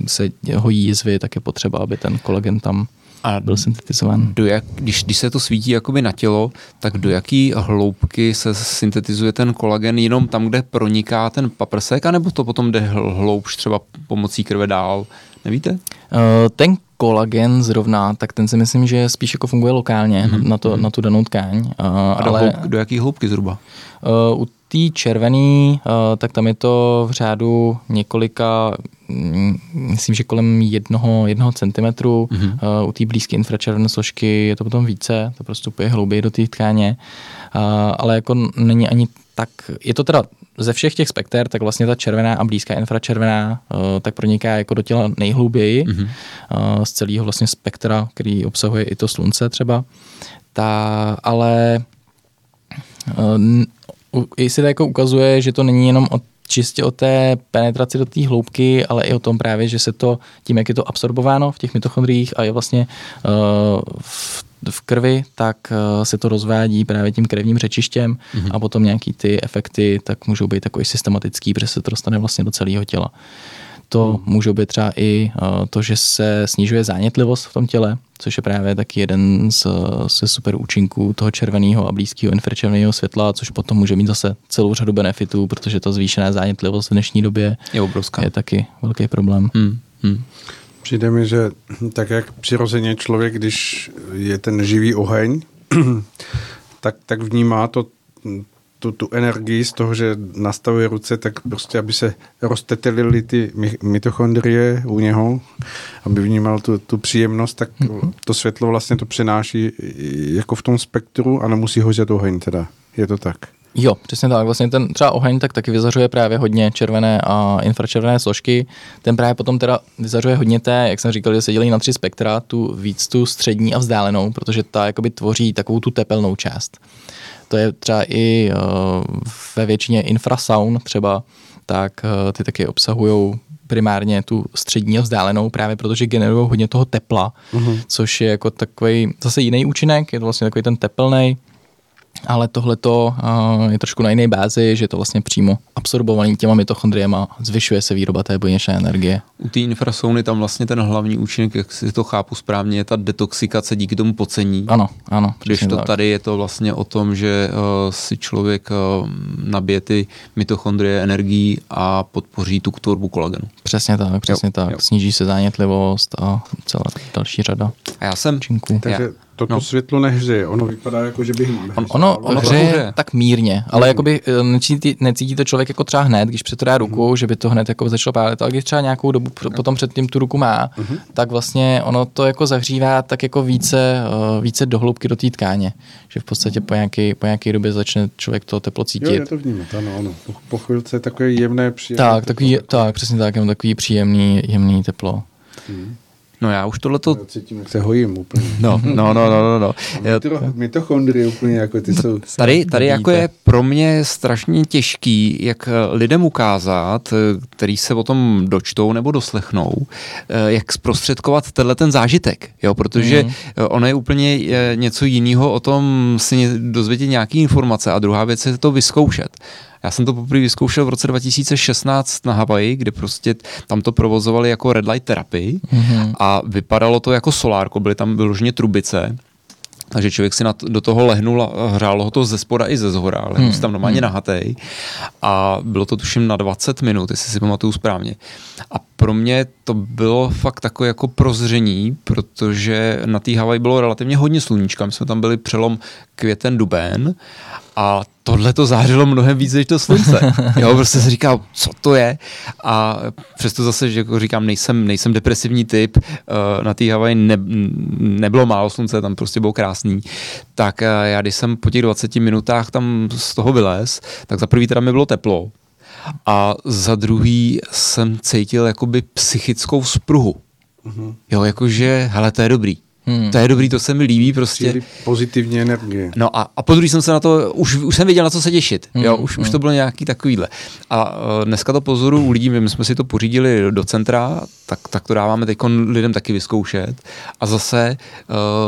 se hojí jizvy, tak je potřeba, aby ten kolagen tam a byl syntetizován.
Do jak, když, když se to svítí jakoby na tělo, tak do jaký hloubky se syntetizuje ten kolagen? Jenom tam, kde proniká ten paprsek, anebo to potom jde hloubš třeba pomocí krve dál? Nevíte? Uh,
ten kolagen zrovna, tak ten si myslím, že spíš jako funguje lokálně mm-hmm. na, to, mhm. na tu danou tkáň. Uh,
A do, ale, hloub, do jaký hloubky zhruba?
Uh, u té červený, uh, tak tam je to v řádu několika, mm, myslím, že kolem jednoho, jednoho centimetru. Mm-hmm. Uh, u té blízké infračervené složky je to potom více, to prostupuje hlouběji do té tkáně. Uh, ale jako není ani tak, je to teda ze všech těch spekter, tak vlastně ta červená a blízká infračervená uh, tak proniká jako do těla nejhlouběji mm-hmm. uh, z celého vlastně spektra, který obsahuje i to slunce třeba. Ta, ale uh, i se to jako ukazuje, že to není jenom o čistě o té penetraci do té hloubky, ale i o tom právě, že se to tím, jak je to absorbováno v těch mitochondriích a je vlastně uh, v v krvi, tak eh, se to rozvádí právě tím krevním řečištěm mm-hmm. a potom nějaký ty efekty tak můžou být takový systematický, protože se to dostane vlastně do celého těla. To můžou být třeba i uh, to, že se snižuje zánětlivost v tom těle, což je právě taky jeden z, z super účinků toho červeného a blízkého infračerveného světla, což potom může mít zase celou řadu benefitů, protože ta zvýšená zánětlivost v dnešní době
je, obrovská.
je taky velký problém. Mm. Mm.
Přijde mi, že tak jak přirozeně člověk, když je ten živý oheň, [clears throat] tak, tak vnímá to, tu, tu energii z toho, že nastavuje ruce, tak prostě, aby se roztetelily ty mitochondrie u něho, aby vnímal tu, tu příjemnost, tak mhm. to světlo vlastně to přenáší jako v tom spektru a nemusí hořet oheň teda. Je to tak?
Jo, přesně tak. Vlastně ten třeba oheň tak taky vyzařuje právě hodně červené a infračervené složky. Ten právě potom teda vyzařuje hodně té, jak jsem říkal, že se dělí na tři spektra, tu víc tu střední a vzdálenou, protože ta jakoby tvoří takovou tu tepelnou část. To je třeba i uh, ve většině infrasound třeba, tak uh, ty taky obsahují primárně tu střední a vzdálenou, právě protože generují hodně toho tepla, uh-huh. což je jako takový zase jiný účinek, je to vlastně takový ten tepelný, ale tohle uh, je trošku na jiné bázi, že je to vlastně přímo absorbovaný těma mitochondriema, zvyšuje se výroba té buněčné energie.
U té infrasouny tam vlastně ten hlavní účinek, jak si to chápu správně, je ta detoxikace díky tomu pocení.
Ano, ano.
Když to tak. tady je to vlastně o tom, že uh, si člověk uh, nabije ty mitochondrie energií a podpoří tu tvorbu kolagenu.
Přesně tak, přesně jo, tak. Jo. Sníží se zánětlivost a celá další řada.
A já jsem...
Činků. Takže Toto no. světlo nehřeje, ono vypadá jako, že by
on, Ono, ono hřeje tak mírně, ale jakoby eh, necítí, necítí to člověk jako třeba hned, když před to dá ruku, mm. že by to hned jako začalo pálit, ale když třeba nějakou dobu potom před tím tu ruku má, mm-hmm. tak vlastně ono to jako zahřívá tak jako více, uh, více dohloubky do té tkáně, že v podstatě po nějaké, po nějaké době začne člověk to teplo cítit. Jo,
to vnímat, ano, ano. Po, po chvilce takové jemné, příjemné.
Tak, takový, tak, přesně tak, jenom takový příjemný, jemný teplo. Mm.
No já už tohleto...
Já cítím, jak se hojím úplně.
No, no, no, no, no. no.
Mitochondrie úplně jako ty jsou...
Tady, tady jako je pro mě strašně těžký, jak lidem ukázat, který se o tom dočtou nebo doslechnou, jak zprostředkovat tenhle ten zážitek, jo, protože mm. ono je úplně něco jiného o tom si dozvědět nějaký informace a druhá věc je to vyzkoušet. Já jsem to poprvé vyzkoušel v roce 2016 na Havaji, kde prostě tam to provozovali jako red light terapii mm-hmm. a vypadalo to jako solárko, byly tam vyloženě trubice, takže člověk si na to, do toho lehnul a hrálo ho to ze spoda i ze zhora, ale hmm. tam normálně hmm. nahatej. A bylo to tuším na 20 minut, jestli si pamatuju správně. A pro mě to bylo fakt takové jako prozření, protože na té Havaji bylo relativně hodně sluníčka. My jsme tam byli přelom květen, duben A tohle to zářilo mnohem víc než to slunce. [laughs] Jo, prostě se říkal, co to je. A přesto zase, že jako říkám, nejsem, nejsem depresivní typ, eh, na té Havaji ne, nebylo málo slunce, tam prostě bylo krásný. Tak eh, já, když jsem po těch 20 minutách tam z toho vylez, tak za prvý teda mi bylo teplo, a za druhý jsem cítil jakoby psychickou spruhu. Mm-hmm. Jo, jakože, hele, to je dobrý. Hmm. To je dobrý, to se mi líbí prostě. Přijeli
pozitivní energie.
No a, a po jsem se na to, už, už jsem věděl, na co se těšit. Hmm. Jo, už, hmm. už to bylo nějaký takovýhle. A uh, dneska to pozoru u lidí, my jsme si to pořídili do centra, tak, tak to dáváme teď lidem taky vyzkoušet. A zase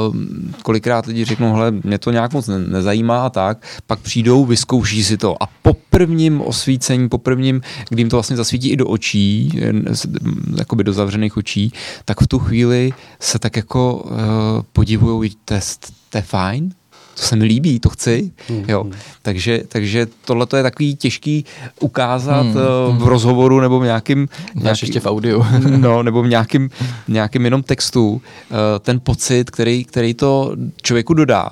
uh, kolikrát lidi řeknou, hele, mě to nějak moc ne, nezajímá a tak, pak přijdou, vyzkouší si to. A po prvním osvícení, po prvním, kdy jim to vlastně zasvítí i do očí, jakoby do zavřených očí, tak v tu chvíli se tak jako uh, podivují, to, to je fajn, to se mi líbí, to chci. Hmm. Jo. Hmm. Takže, takže tohle je takový těžký ukázat hmm. uh, v rozhovoru nebo v nějakým...
nějaký, ještě v audiu. [laughs]
no, nebo v nějakým, nějakým jenom textu. Uh, ten pocit, který, který to člověku dodá.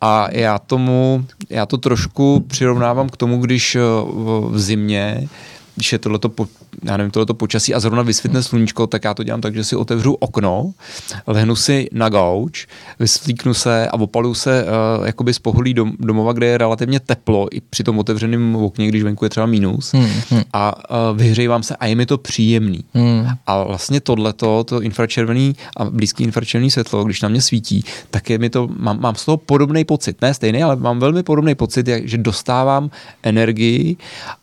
A já tomu, já to trošku přirovnávám k tomu, když v zimě když je tohleto, po, já nevím, tohleto počasí a zrovna vysvětne sluníčko, tak já to dělám tak, že si otevřu okno, lehnu si na gauč, vysvlíknu se a opalu se uh, jakoby z pohodlí dom, domova, kde je relativně teplo i při tom otevřeném okně, když venku je třeba minus hmm, hmm. a uh, vyhřejvám se a je mi to příjemný. Hmm. A vlastně tohleto, to infračervený a blízký infračervený světlo, když na mě svítí, tak je mi to, mám, mám z toho podobný pocit, ne stejný, ale mám velmi podobný pocit, jak, že dostávám energii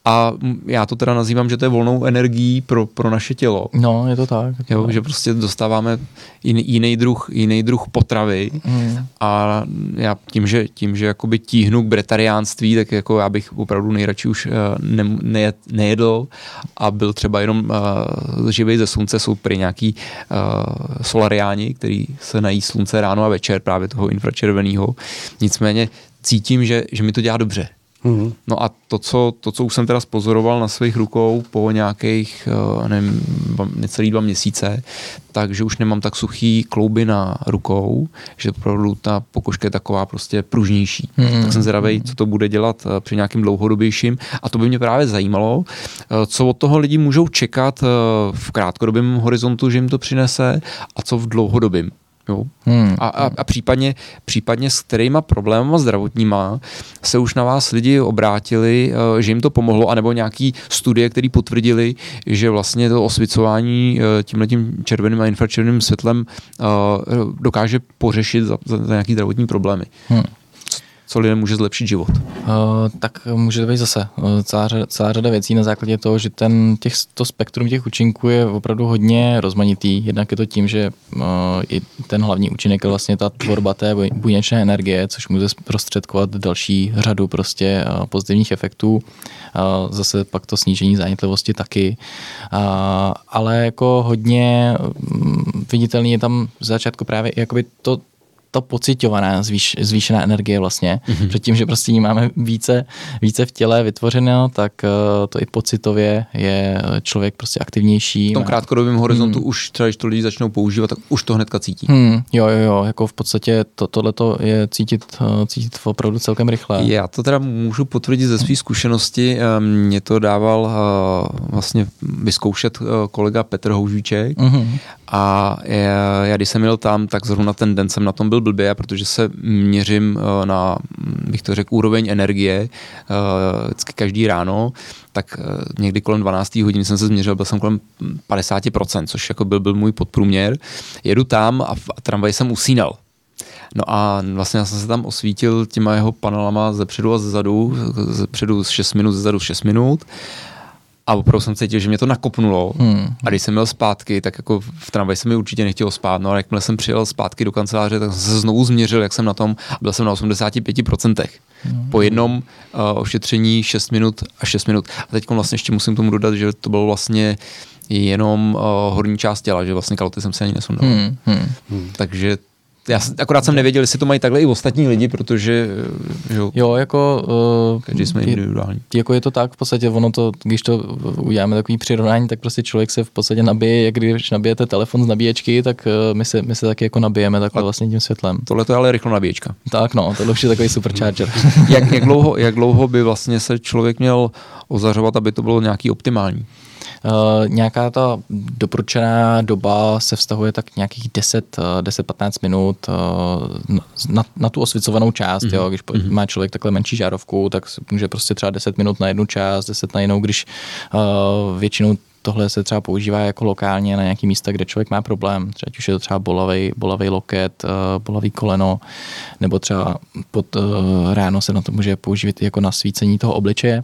a já to teda nazývám, že to je volnou energií pro, pro naše tělo.
No, je to tak. Je to
jo, tak. že prostě dostáváme jiný, jiný, druh, jiný druh potravy mm. a já tím, že, tím, že jakoby tíhnu k bretariánství, tak jako já bych opravdu nejradši už uh, ne, ne, nejedl a byl třeba jenom uh, živý ze slunce, jsou prý nějaký uh, solariáni, který se nají slunce ráno a večer právě toho infračerveného. Nicméně cítím, že, že mi to dělá dobře Mm-hmm. No a to co, to, co už jsem teda spozoroval na svých rukou po nějakých, eh, nevím, necelý dva měsíce, takže už nemám tak suchý klouby na rukou, že opravdu ta pokožka je taková prostě pružnější. Mm-hmm. Tak jsem zvědavý, co to bude dělat eh, při nějakým dlouhodobějším. A to by mě právě zajímalo, eh, co od toho lidi můžou čekat v krátkodobém horizontu, že jim to přinese a co v dlouhodobém. Jo? Hmm. A, a, a případně, případně s kterýma problémama zdravotníma se už na vás lidi obrátili, eh, že jim to pomohlo, anebo nějaký studie, které potvrdili, že vlastně to osvicování eh, tímhletím červeným a infračerveným světlem eh, dokáže pořešit za, za nějaký zdravotní problémy. Hmm co lidem může zlepšit život? Uh,
tak může to být zase uh, celá, celá řada věcí na základě toho, že ten, těch, to spektrum těch účinků je opravdu hodně rozmanitý. Jednak je to tím, že uh, i ten hlavní účinek je vlastně ta tvorba té buněčné energie, což může prostředkovat další řadu prostě uh, pozitivních efektů. Uh, zase pak to snížení zánětlivosti taky. Uh, ale jako hodně um, viditelný je tam v začátku právě jakoby to, ta pocitovaná zvýš, zvýšená energie vlastně. Mm-hmm. Předtím, že prostě ní máme více, více v těle vytvořeno, tak uh, to i pocitově je člověk prostě aktivnější.
V tom krátkodobém horizontu hmm. už třeba, když to lidi začnou používat, tak už to hnedka cítí.
Hmm, jo, jo, jo, jako v podstatě to, tohleto je cítit, uh, cítit opravdu celkem rychle.
Já to teda můžu potvrdit ze své zkušenosti. Eh, mě to dával vlastně vyzkoušet kolega Petr Houžíček mm-hmm. A já, já, když jsem měl tam, tak zrovna ten den jsem na tom byl blbě, protože se měřím eh, na, bych to řekl, úroveň energie eh, vždycky každý ráno, tak eh, někdy kolem 12 hodin jsem se změřil, byl jsem kolem 50%, což jako byl, byl můj podprůměr. Jedu tam a v tramvaji jsem usínal. No a vlastně já jsem se tam osvítil těma jeho panelama ze předu a ze zadu, ze předu 6 minut, ze zadu 6 minut a opravdu jsem cítil, že mě to nakopnulo. Hmm. A když jsem měl zpátky, tak jako v tramvaji se mi určitě nechtělo spát. No a jakmile jsem přijel zpátky do kanceláře, tak jsem se znovu změřil, jak jsem na tom. A byl jsem na 85%. Hmm. Po jednom uh, ošetření 6 minut a 6 minut. A teď vlastně ještě musím tomu dodat, že to bylo vlastně jenom uh, horní část těla, že vlastně kaloty jsem si ani nesundal. Hmm. Hmm. Takže já akorát jsem nevěděl, jestli to mají takhle i ostatní lidi, protože
že, jo, jako uh,
každý jsme individuální.
Je, jako je to tak, v podstatě ono to, když to uděláme takový přirovnání, tak prostě člověk se v podstatě nabije, jak když nabijete telefon z nabíječky, tak uh, my se, my se taky jako nabijeme takhle vlastně tím světlem.
Tohle to je ale rychlo nabíječka.
Tak no, tohle už je takový supercharger. [laughs]
jak, jak, dlouho, jak dlouho by vlastně se člověk měl ozařovat, aby to bylo nějaký optimální?
Uh, nějaká ta doporučená doba se vztahuje tak nějakých 10, 10-15 eh, minut uh, na, na tu osvěcovanou část. Mm-hmm. Jo. Když mm-hmm. má člověk takhle menší žárovku, tak může prostě třeba 10 minut na jednu část, 10 na jinou, když většinou tohle se třeba používá jako lokálně na nějaký místa, kde člověk má problém. Třeba, už je to třeba bolavý, bolavý loket, bolavý koleno, nebo třeba pod ráno se na to může používat jako na svícení toho obličeje.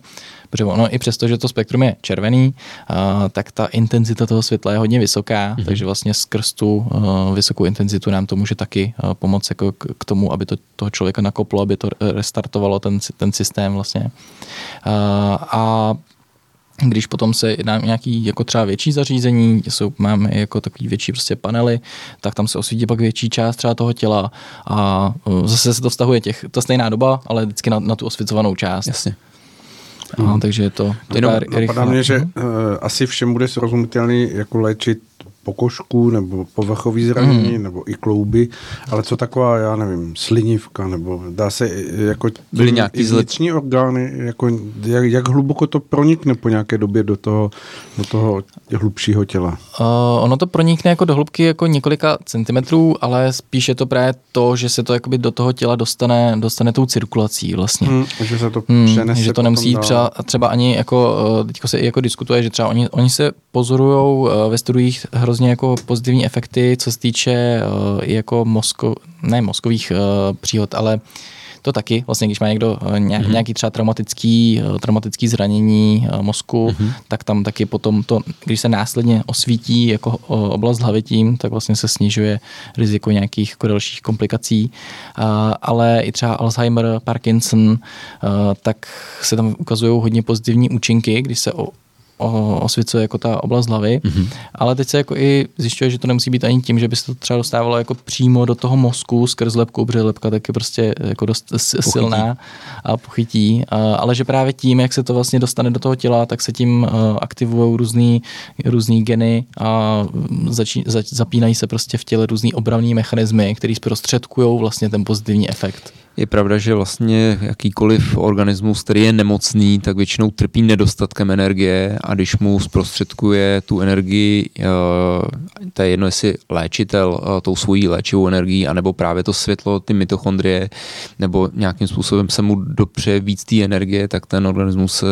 Protože ono i přesto, že to spektrum je červený, uh, tak ta intenzita toho světla je hodně vysoká, mm-hmm. takže vlastně skrz tu vysokou intenzitu nám to může taky pomoct jako k, tomu, aby to toho člověka nakoplo, aby to restartovalo ten, ten systém vlastně. A když potom se jedná nějaký jako třeba větší zařízení, kde jsou, máme jako takový větší prostě panely, tak tam se osvítí pak větší část třeba toho těla a zase se to vztahuje těch, ta stejná doba, ale vždycky na, na tu osvěcovanou část.
Jasně.
No, takže je to
Jenom napadá mě, že uh, asi všem bude srozumitelný, jako léčit pokožku nebo povrchový zranění mm. nebo i klouby, ale co taková, já nevím, slinivka nebo dá se jako
Byly nějaký
vnitřní orgány, jako jak, jak hluboko to pronikne po nějaké době do toho, do toho hlubšího těla?
Uh, ono to pronikne jako do hloubky jako několika centimetrů, ale spíše to právě to, že se to jakoby do toho těla dostane, dostane tou cirkulací vlastně. Hmm,
že se to hmm,
Že to nemusí třeba, třeba ani jako, eh, teďko se jako diskutuje, že třeba oni, oni se pozorují eh, ve studiích hrozně hrozně jako pozitivní efekty, co se týče uh, jako mozko, ne mozkových uh, příhod, ale to taky, vlastně když má někdo nějak, mm-hmm. nějaký třeba traumatický, traumatický zranění mozku, mm-hmm. tak tam taky potom to, když se následně osvítí jako oblast hlavy tím, tak vlastně se snižuje riziko nějakých jako dalších komplikací. Ale i třeba Alzheimer, Parkinson, tak se tam ukazují hodně pozitivní účinky, když se osvěcuje jako ta oblast hlavy, mm-hmm. ale teď se jako i zjišťuje, že to nemusí být ani tím, že by se to třeba dostávalo jako přímo do toho mozku skrz lepku, protože lepka tak je prostě jako dost pochytí. silná a pochytí, ale že právě tím, jak se to vlastně dostane do toho těla, tak se tím aktivují různý, různý geny a začí, zač, zapínají se prostě v těle různý obravní mechanismy, které zprostředkují vlastně ten pozitivní efekt.
Je pravda, že vlastně jakýkoliv organismus, který je nemocný, tak většinou trpí nedostatkem energie a když mu zprostředkuje tu energii, eh, to je jedno, jestli léčitel eh, tou svojí léčivou energií, anebo právě to světlo, ty mitochondrie, nebo nějakým způsobem se mu dopře víc té energie, tak ten organismus se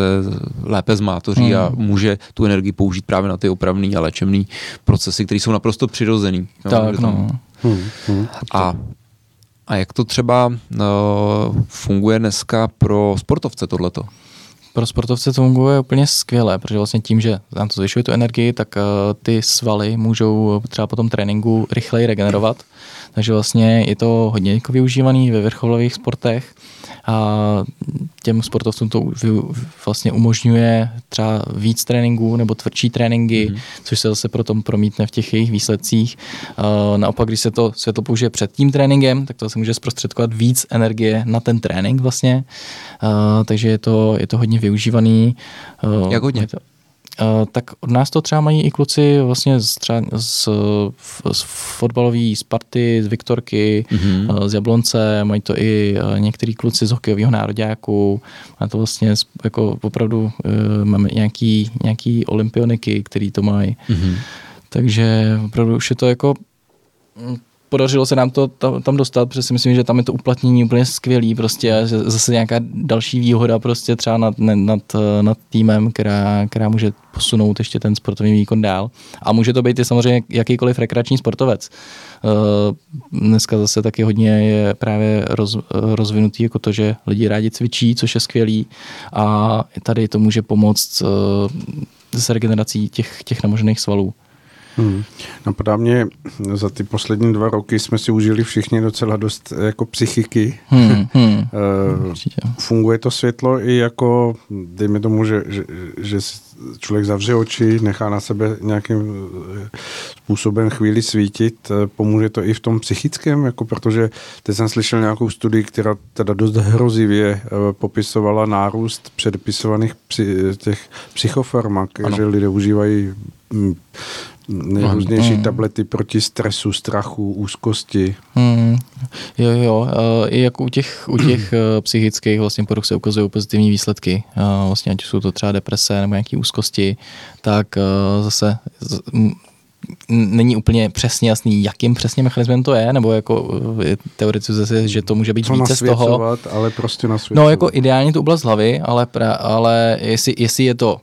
lépe zmátoří hmm. a může tu energii použít právě na ty opravný a léčebný procesy, které jsou naprosto přirozený.
Tak, no. Hmm,
hmm. A a jak to třeba uh, funguje dneska pro sportovce tohleto?
Pro sportovce to funguje úplně skvěle, protože vlastně tím, že nám to zvyšuje tu energii, tak uh, ty svaly můžou třeba po tom tréninku rychleji regenerovat. Takže vlastně je to hodně jako využívaný ve vrcholových sportech a těm sportovcům to vlastně umožňuje třeba víc tréninků nebo tvrdší tréninky, mm-hmm. což se zase potom promítne v těch jejich výsledcích. Naopak, když se to světlo použije před tím tréninkem, tak to se může zprostředkovat víc energie na ten trénink vlastně. Takže je to, je to hodně využívaný.
Jak hodně?
to, Uh, tak od nás to třeba mají i kluci vlastně z, třeba z, z fotbalové Sparty, z Viktorky, mm-hmm. z Jablonce, mají to i uh, některý kluci z hokejového nároďáku, a to vlastně jako opravdu máme nějaký, nějaký olympioniky, který to mají. Mm-hmm. Takže opravdu už je to jako podařilo se nám to tam dostat, protože si myslím, že tam je to uplatnění úplně skvělý prostě zase nějaká další výhoda prostě třeba nad, nad, nad týmem, která, která může posunout ještě ten sportovní výkon dál. A může to být i samozřejmě jakýkoliv rekreační sportovec. Eh, dneska zase taky hodně je právě roz, rozvinutý jako to, že lidi rádi cvičí, což je skvělý a tady to může pomoct eh, s regenerací těch, těch namožených svalů.
Hmm. Napadá mě, za ty poslední dva roky jsme si užili všichni docela dost jako psychiky. Hmm, hmm. [laughs] uh, funguje to světlo i jako, dejme tomu, že, že, že člověk zavře oči, nechá na sebe nějakým eh, způsobem chvíli svítit, eh, pomůže to i v tom psychickém, jako protože teď jsem slyšel nějakou studii, která teda dost hrozivě popisovala nárůst předpisovaných psy, těch psychofarmak, ano. že lidé užívají hm, nejrůznější mm. tablety proti stresu, strachu, úzkosti. Mm.
Jo, jo, i jako u těch, u těch [clears throat] eh, psychických vlastně poruch se ukazují pozitivní výsledky. Vlastně ať jsou to třeba deprese nebo nějaké úzkosti, tak eh, zase není úplně přesně jasný, jakým přesně mechanismem to je, nebo jako eh, teoreticky zase, že to může být
to
více z toho.
ale prostě
No jako ideálně tu oblast hlavy, ale, pra, ale jestli, jestli je to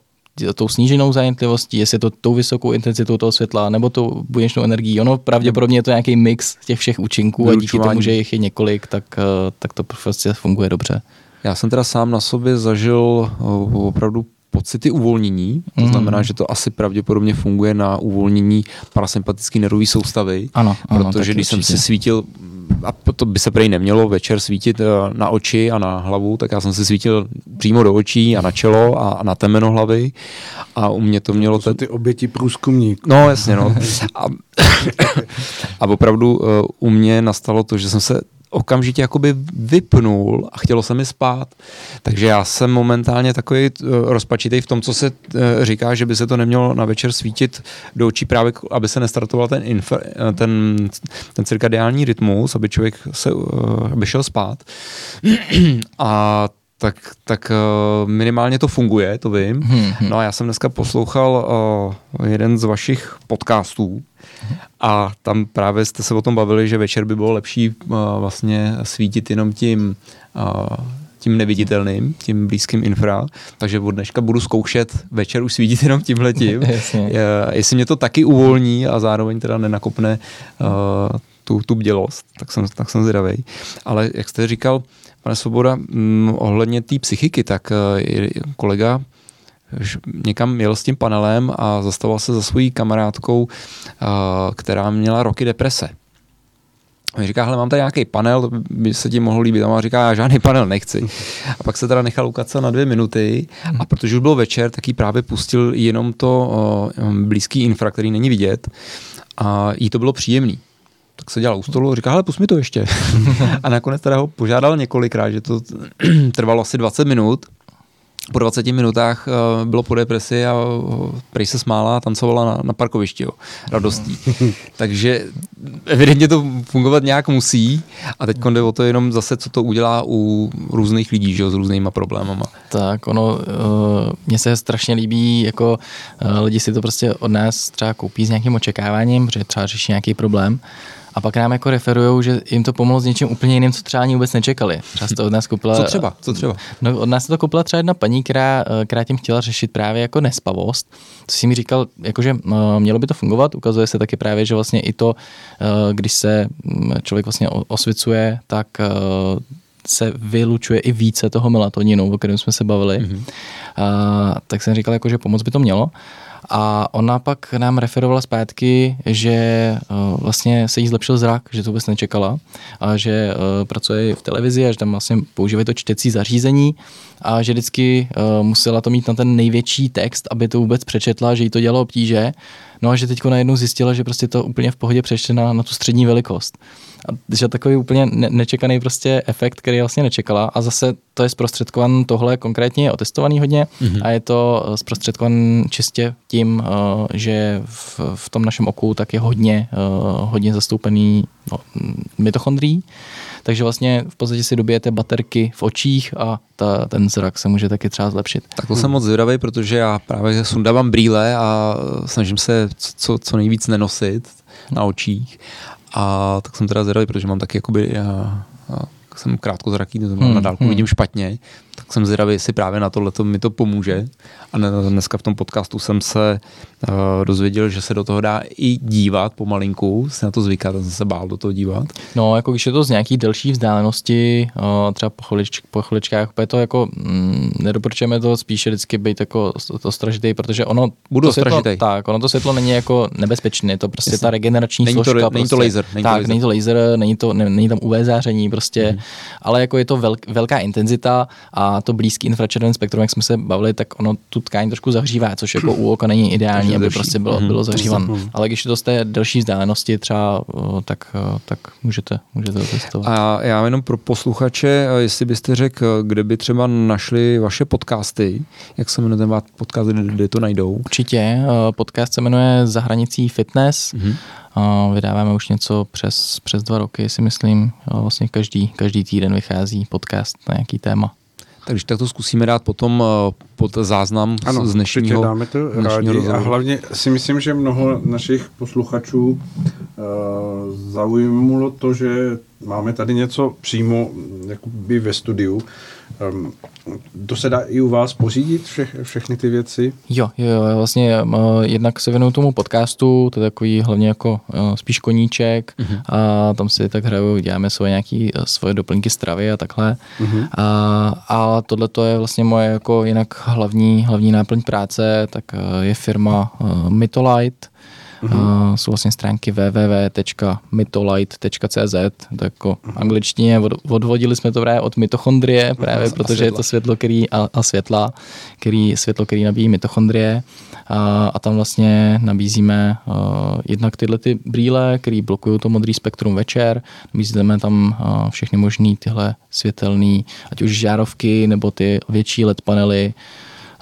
tou sníženou zánětlivostí, jestli je to tou vysokou intenzitou toho světla, nebo tou buněčnou energií. Ono pravděpodobně je to nějaký mix těch všech účinků a díky tomu, že jich je několik, tak, eh, tak to prostě funguje dobře.
Já jsem teda sám na sobě zažil eh, opravdu pocity uvolnění, to mm. znamená, že to asi pravděpodobně funguje na uvolnění parasympatické nervové soustavy,
ano,
ano, protože když určitě. jsem si svítil a to by se prej nemělo večer svítit eh, na oči a na hlavu, tak já jsem si svítil přímo do očí a na čelo a na temeno hlavy a u mě to mělo...
To jsou ty oběti průzkumník.
No jasně, no. A, [coughs] a opravdu uh, u mě nastalo to, že jsem se okamžitě jakoby vypnul a chtělo se mi spát. Takže já jsem momentálně takový uh, rozpačitý v tom, co se uh, říká, že by se to nemělo na večer svítit do očí právě, aby se nestartoval ten, infer, uh, ten, ten cirkadiální rytmus, aby člověk se, aby šel spát. [clears throat] a tak, tak uh, minimálně to funguje, to vím. Hmm, hmm. No a já jsem dneska poslouchal uh, jeden z vašich podcastů a tam právě jste se o tom bavili, že večer by bylo lepší uh, vlastně svítit jenom tím uh, tím neviditelným, tím blízkým infra, takže od dneška budu zkoušet večer už svítit jenom tímhletím. [laughs] Jestli mě to taky uvolní a zároveň teda nenakopne uh, tu, tu bdělost, tak jsem, tak jsem zvědavý. Ale jak jste říkal, pane Svoboda, mm, ohledně té psychiky, tak uh, kolega někam jel s tím panelem a zastavoval se za svojí kamarádkou, uh, která měla roky deprese. On říká, hele, mám tady nějaký panel, by se ti mohl líbit. A on říká, já žádný panel nechci. A pak se teda nechal ukacat na dvě minuty a protože už byl večer, tak jí právě pustil jenom to blízký infra, který není vidět a jí to bylo příjemný. Tak se dělal u stolu, říká, hele, pust mi to ještě. [laughs] a nakonec teda ho požádal několikrát, že to [clears throat] trvalo asi 20 minut po 20 minutách uh, bylo po depresi a uh, prej se smála a tancovala na, na parkovišti, jo, radostí. [laughs] Takže evidentně to fungovat nějak musí a teď jde o to jenom zase, co to udělá u různých lidí, že jo, s různýma problémama.
Tak, ono, uh, mně se strašně líbí, jako uh, lidi si to prostě od nás třeba koupí s nějakým očekáváním, že třeba řeší nějaký problém a pak nám jako referují, že jim to pomohlo s něčím úplně jiným, co třeba ani vůbec nečekali. Třeba to od nás koupila,
co třeba? Co třeba?
No, od nás to koupila třeba jedna paní, která, eh, která tím chtěla řešit právě jako nespavost. Co si mi říkal, jakože no, mělo by to fungovat, ukazuje se taky právě, že vlastně i to, eh, když se mm, člověk vlastně osvicuje, tak se vylučuje i více toho melatoninu, o kterém jsme se bavili. Mm-hmm. A, tak jsem říkal, jako, že pomoc by to mělo. A ona pak nám referovala zpátky, že uh, vlastně se jí zlepšil zrak, že to vůbec nečekala a že uh, pracuje v televizi a že tam vlastně používají to čtecí zařízení a že vždycky uh, musela to mít na ten největší text, aby to vůbec přečetla, že jí to dělalo obtíže. No a že teď najednou zjistila, že prostě to úplně v pohodě přečte na, na tu střední velikost. A že takový úplně ne- nečekaný prostě efekt, který vlastně nečekala. A zase to je zprostředkovan, tohle konkrétně je otestovaný hodně mm-hmm. a je to eh, zprostředkovan čistě tím, uh, že v, v tom našem oku tak je hodně, uh, hodně zastoupený no, mitochondrií. Takže vlastně v podstatě si dobijete baterky v očích a ta, ten zrak se může taky třeba zlepšit.
Tak to jsem moc zvědavý, protože já právě sundávám brýle a snažím se co, co nejvíc nenosit na očích. A tak jsem teda zvědavý, protože mám taky jakoby, já, já jsem krátkozraký, to znamená hmm, na dálku hmm. vidím špatně, tak jsem zvědavý, jestli právě na tohle mi to pomůže. A dneska v tom podcastu jsem se uh, dozvěděl, že se do toho dá i dívat pomalinku, se na to zvykat, jsem se bál do toho dívat.
No, jako když je to z nějaký delší vzdálenosti, uh, třeba po, chvilič, po chviličkách, je to jako, mm, nedoporučujeme to spíše vždycky být jako ostražitý, protože ono,
Budu
to světlo, tak, ono to světlo není jako nebezpečné, to prostě Jasně. ta regenerační
není
složka.
To,
prostě.
není to laser. Není
tak,
to laser.
není to laser, není, to, ne, není tam UV záření prostě, hmm. ale jako je to velk, velká intenzita a to blízký infračervený spektrum, jak jsme se bavili, tak ono tu tkáň trošku zahřívá, což jako u oka není ideální, aby prostě bylo, hmm. bylo zahřívan. Ale když je to z té delší vzdálenosti třeba, tak, tak můžete, můžete to testovat.
A já jenom pro posluchače, jestli byste řekl, kde by třeba našli vaše podcasty, jak se jmenuje ten podcast, kde to najdou?
Určitě. Podcast se jmenuje Za hranicí fitness. Hmm. Vydáváme už něco přes, přes dva roky, si myslím. Vlastně každý, každý týden vychází podcast na nějaký téma.
Takže tak to zkusíme dát potom pod záznam
ano,
z dnešního,
dáme to rádi a hlavně si myslím, že mnoho našich posluchačů uh, zaujímulo to, že máme tady něco přímo jakoby ve studiu. Um, to se dá i u vás pořídit, vše, všechny ty věci?
Jo, jo, vlastně uh, jednak se věnuju tomu podcastu, to je takový hlavně jako uh, spíš koníček uh-huh. a tam si tak hraju, děláme svoje nějaké uh, svoje doplňky stravy a takhle. Uh-huh. A, a tohle to je vlastně moje jako jinak hlavní, hlavní náplň práce, tak uh, je firma uh, Mytolite, Mm-hmm. Uh, jsou vlastně stránky www.mitolight.cz, to jako mm-hmm. angličtině, od, odvodili jsme to právě od mitochondrie, [laughs] právě mm-hmm. protože je to světlo který, a, a světla, který, světlo, který nabíjí mitochondrie a, a tam vlastně nabízíme uh, jednak tyhle ty brýle, které blokují to modrý spektrum večer, nabízíme tam uh, všechny možné tyhle světelné, ať už žárovky nebo ty větší LED panely,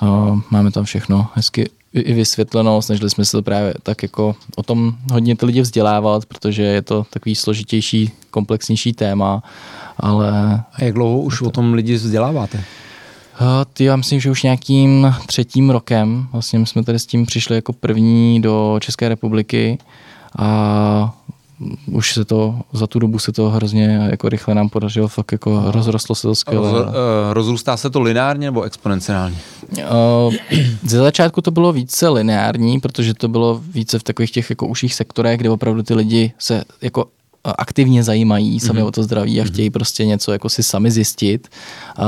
uh, máme tam všechno hezky i vysvětleno, snažili jsme se to právě tak jako o tom hodně ty lidi vzdělávat, protože je to takový složitější, komplexnější téma, ale...
A jak dlouho už to... o tom lidi vzděláváte?
Ty, já myslím, že už nějakým třetím rokem, vlastně jsme tady s tím přišli jako první do České republiky a už se to, za tu dobu se to hrozně jako rychle nám podařilo, fakt jako rozrostlo se to skvěle. Roz, uh,
rozrůstá se to lineárně nebo exponenciálně?
Uh, ze začátku to bylo více lineární, protože to bylo více v takových těch jako užších sektorech, kde opravdu ty lidi se jako aktivně zajímají sami mm-hmm. o to zdraví a mhm. chtějí prostě něco jako si sami zjistit, uh,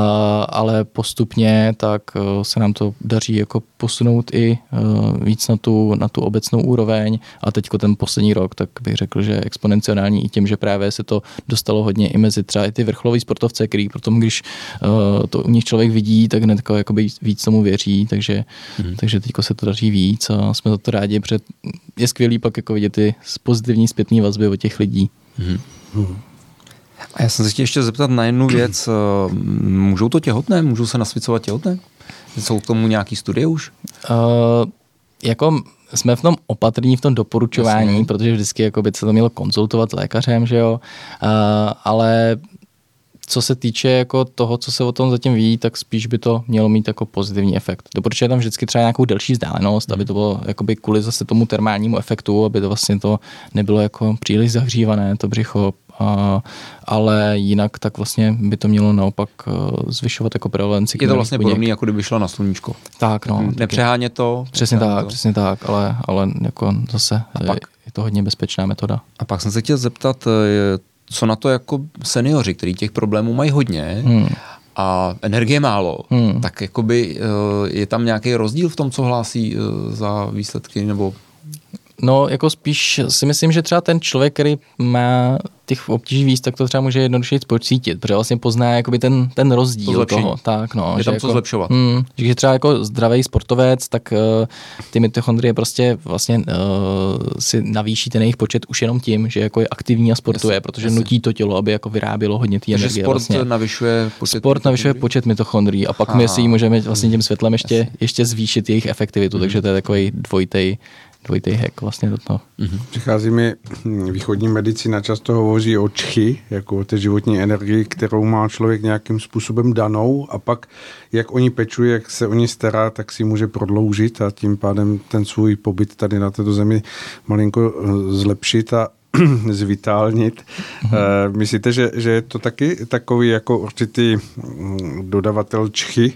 ale postupně tak uh, se nám to daří jako posunout i uh, víc na tu, na tu obecnou úroveň a teďko ten poslední rok, tak bych řekl, že exponenciální i tím, že právě se to dostalo hodně i mezi třeba i ty vrcholoví sportovce, který potom, když uh, to u nich člověk vidí, tak hned jako víc tomu věří, takže, mm-hmm. takže teďko se to daří víc a jsme za to rádi, protože je skvělý pak jako vidět ty pozitivní zpětné vazby od těch lidí. Hmm.
A já jsem se chtěl ještě zeptat na jednu věc. [clears throat] Eh, můžou to těhotné? Můžou se nasvěcovat těhotné? Jsou k tomu nějaký studie už? Uh,
jako jsme v tom opatrní v tom doporučování, Jasně. protože vždycky jako by se to mělo konzultovat s lékařem, že jo, uh, ale co se týče jako toho, co se o tom zatím ví, tak spíš by to mělo mít jako pozitivní efekt. Doporučuji tam vždycky třeba nějakou delší vzdálenost, aby to bylo jakoby kvůli zase tomu termálnímu efektu, aby to vlastně to nebylo jako příliš zahřívané, to břicho, a, ale jinak tak vlastně by to mělo naopak eh, zvyšovat jako prevalenci.
Je to vlastně podobné, jako kdyby šlo na sluníčko.
Tak, no.
Nepřeháně to.
Přesně tak, to. přesně tak, ale, ale jako zase a pak, je to hodně bezpečná metoda.
A pak jsem se chtěl zeptat, eh, co na to jako seniori, kteří těch problémů mají hodně hmm. a energie málo, hmm. tak jakoby eh, je tam nějaký rozdíl v tom, co hlásí eh, za výsledky nebo
No, jako spíš si myslím, že třeba ten člověk, který má těch obtíží víc, tak to třeba může jednoduše pocítit, protože vlastně pozná jakoby ten, ten rozdíl to toho. Tak, no,
je tam
že
co
jako,
zlepšovat.
Hmm, že třeba jako zdravý sportovec, tak uh, ty mitochondrie prostě vlastně uh, si navýší ten jejich počet už jenom tím, že jako je aktivní a sportuje, jasně, protože jasně. nutí to tělo, aby jako vyrábělo hodně té energie.
sport
vlastně.
navyšuje
počet Sport navyšuje počet mitochondrií a pak Aha. my si můžeme vlastně tím světlem ještě, ještě zvýšit jejich efektivitu, hmm. takže to je takový dvojitej dvojitý hack vlastně do toho.
Mm-hmm. Přichází mi hm, východní medicína, často hovoří o čchy, jako o té životní energii, kterou má člověk nějakým způsobem danou a pak jak oni pečuje, jak se o ní stará, tak si může prodloužit a tím pádem ten svůj pobyt tady na této zemi malinko eh, zlepšit a [clears throat] zvitálnit. Mm-hmm. Myslíte, že, že je to taky takový jako určitý mm, dodavatel čchy?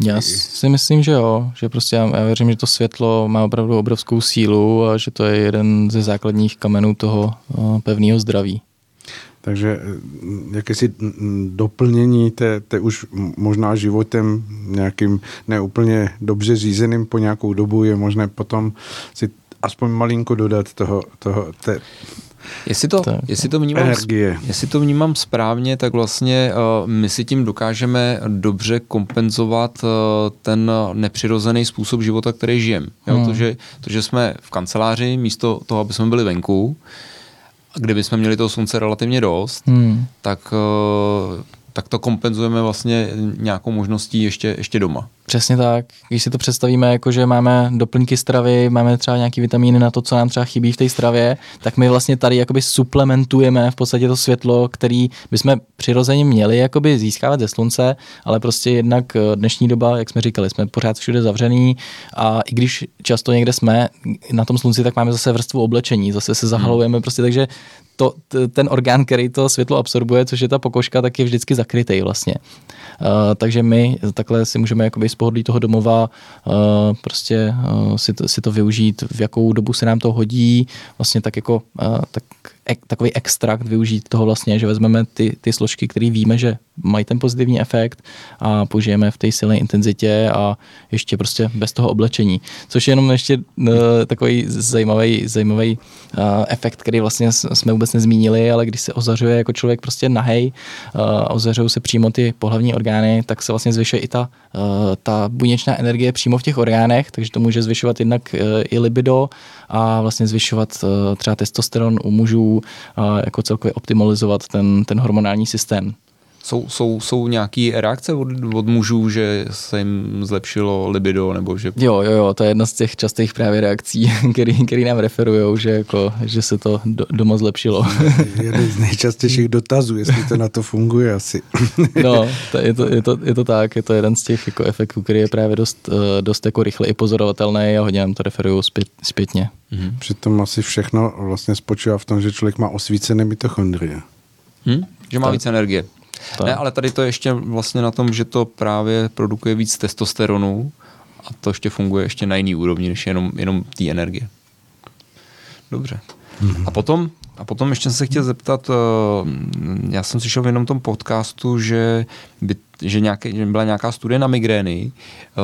Já si myslím, že jo, že prostě já, já věřím, že to světlo má opravdu obrovskou sílu a že to je jeden ze základních kamenů toho uh, pevného zdraví.
Takže eh, jakési doplnění té, té už možná životem nějakým neúplně dobře řízeným po nějakou dobu je možné potom si aspoň malinko dodat toho, toho té,
Jestli to, jestli, to vnímám, energie. jestli to vnímám správně, tak vlastně uh, my si tím dokážeme dobře kompenzovat uh, ten nepřirozený způsob života, který žijeme. Hmm. To, že, to, že jsme v kanceláři místo toho, aby jsme byli venku, kdyby jsme měli toho slunce relativně dost, hmm. tak, uh, tak to kompenzujeme vlastně nějakou možností ještě, ještě doma.
Přesně tak. Když si to představíme, jako že máme doplňky stravy, máme třeba nějaký vitamíny na to, co nám třeba chybí v té stravě, tak my vlastně tady jakoby suplementujeme v podstatě to světlo, který bychom přirozeně měli jakoby získávat ze slunce, ale prostě jednak eh, dnešní doba, jak jsme říkali, jsme pořád všude zavřený a i když často někde jsme na tom slunci, tak máme zase vrstvu oblečení, zase se zahalujeme prostě, takže to, ten orgán, který to světlo absorbuje, což je ta pokožka, tak je vždycky zakrytý vlastně. Uh, takže my takhle si můžeme jakoby z pohodlí toho domova uh, prostě uh, si, to, si to využít, v jakou dobu se nám to hodí, vlastně tak jako tak takový extrakt využít toho vlastně, že vezmeme ty, ty složky, které víme, že mají ten pozitivní efekt a použijeme v té silné intenzitě a ještě prostě bez toho oblečení. Což je jenom ještě uh, takový zajímavý, zajímavý uh, efekt, který vlastně jsme vůbec nezmínili, ale když se ozařuje jako člověk prostě nahej, uh, ozařují se přímo ty pohlavní orgány, tak se vlastně zvyšuje i ta, uh, ta buněčná energie přímo v těch orgánech, takže to může zvyšovat jednak uh, i libido a vlastně zvyšovat uh, třeba testosteron u mužů, jako celkově optimalizovat ten, ten hormonální systém.
Jsou, jsou, jsou nějaké reakce od, od mužů, že se jim zlepšilo libido, nebo že...
Jo, jo, jo, to je jedna z těch častých právě reakcí, [laughs] který, který nám referují, že, jako, že se to do, doma zlepšilo.
Jeden z nejčastějších dotazů, jestli to na to funguje asi. [laughs]
no, to, je, to, je, to, je to tak, je to jeden z těch jako efektů, který je právě dost, eh, dost jako rychle i pozorovatelný a hodně nám to referují zpět, zpětně.
Mhm. Přitom asi všechno vlastně spočívá v tom, že člověk má osvícené mitochondrie.
Hmm? Že má tak. víc energie. Tak. Ne, ale tady to je ještě vlastně na tom, že to právě produkuje víc testosteronu a to ještě funguje ještě na jiný úrovni, než jenom, jenom té energie. Dobře. Mm-hmm. A potom a potom ještě jsem se chtěl zeptat, eh, já jsem slyšel v jednom tom podcastu, že, by, že, nějaké, že byla nějaká studie na migrény. Eh,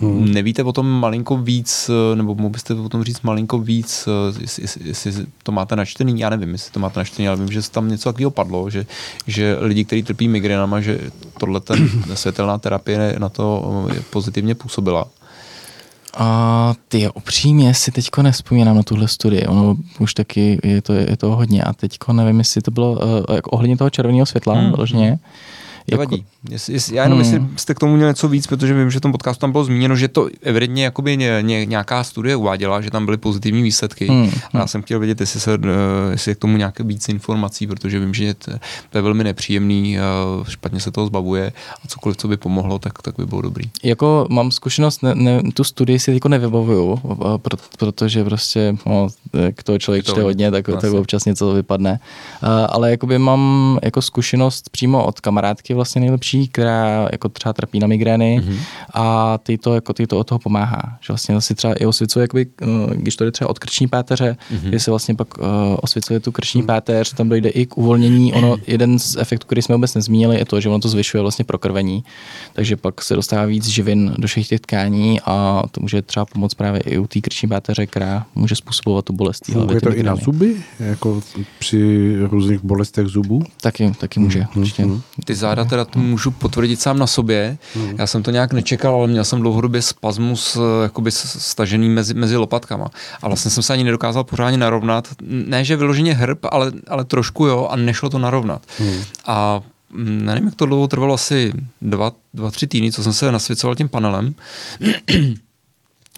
hmm. Nevíte o tom malinko víc, eh, nebo mohl byste o tom říct malinko víc, jestli, jestli, jestli to máte načtený, já nevím, jestli to máte načtený, ale vím, že tam něco takového padlo, že, že lidi, kteří trpí migrénama, že tohle ten [coughs] světelná terapie na to pozitivně působila.
A ty upřímně si teďko nespomínám na tuhle studii, ono už taky je to, je to hodně a teďko nevím, jestli to bylo uh, jako ohledně toho červeného světla, hmm. vložně.
Nevadí. Jako... Jestli, já jenom, hmm. jestli jste k tomu měl něco víc, protože vím, že v tom podcastu tam bylo zmíněno, že to evidentně jakoby ně, ně, nějaká studie uváděla, že tam byly pozitivní výsledky. Hmm. A já jsem chtěl vědět, jestli, se, uh, jestli je k tomu nějaké víc informací, protože vím, že to, to je velmi nepříjemný, uh, špatně se toho zbavuje a cokoliv, co by pomohlo, tak, tak by bylo dobrý.
Jako mám zkušenost, ne, ne, tu studii si jako nevybavuju, protože prostě no, jak to člověk čte hodně, tak, tak občas něco vypadne. Uh, ale jakoby mám jako zkušenost přímo od kamarádky vlastně nejlepší, která jako třeba trpí na migrény mm-hmm. a ty to, jako, ty to od toho pomáhá. Že vlastně si třeba i osvěcuje, jakoby, eh, když to jde třeba od krční páteře, mm-hmm. že se vlastně pak uh, osvěcuje tu krční mm-hmm. páteř, tam dojde i k uvolnění. Ono, jeden z efektů, který jsme vůbec nezmínili, je to, že ono to zvyšuje vlastně prokrvení, takže pak se dostává víc živin do všech těch tkání a to může třeba pomoct právě i u té krční páteře, která může způsobovat tu bolest.
Je to i na zuby, jako při různých bolestech zubů?
Taky, taky může, mm-hmm. určitě.
Ty záda teda to můžu potvrdit sám na sobě. Hmm. Já jsem to nějak nečekal, ale měl jsem dlouhodobě spazmus eh, jakoby stažený mezi, mezi lopatkama. A vlastně jsem se ani nedokázal pořádně narovnat. Ne, že vyloženě hrb, ale, ale trošku jo a nešlo to narovnat. Hmm. A mm, nevím, jak to dlouho trvalo, asi dva, dva tři týdny, co jsem se nasvěcoval tím panelem. [clears throat]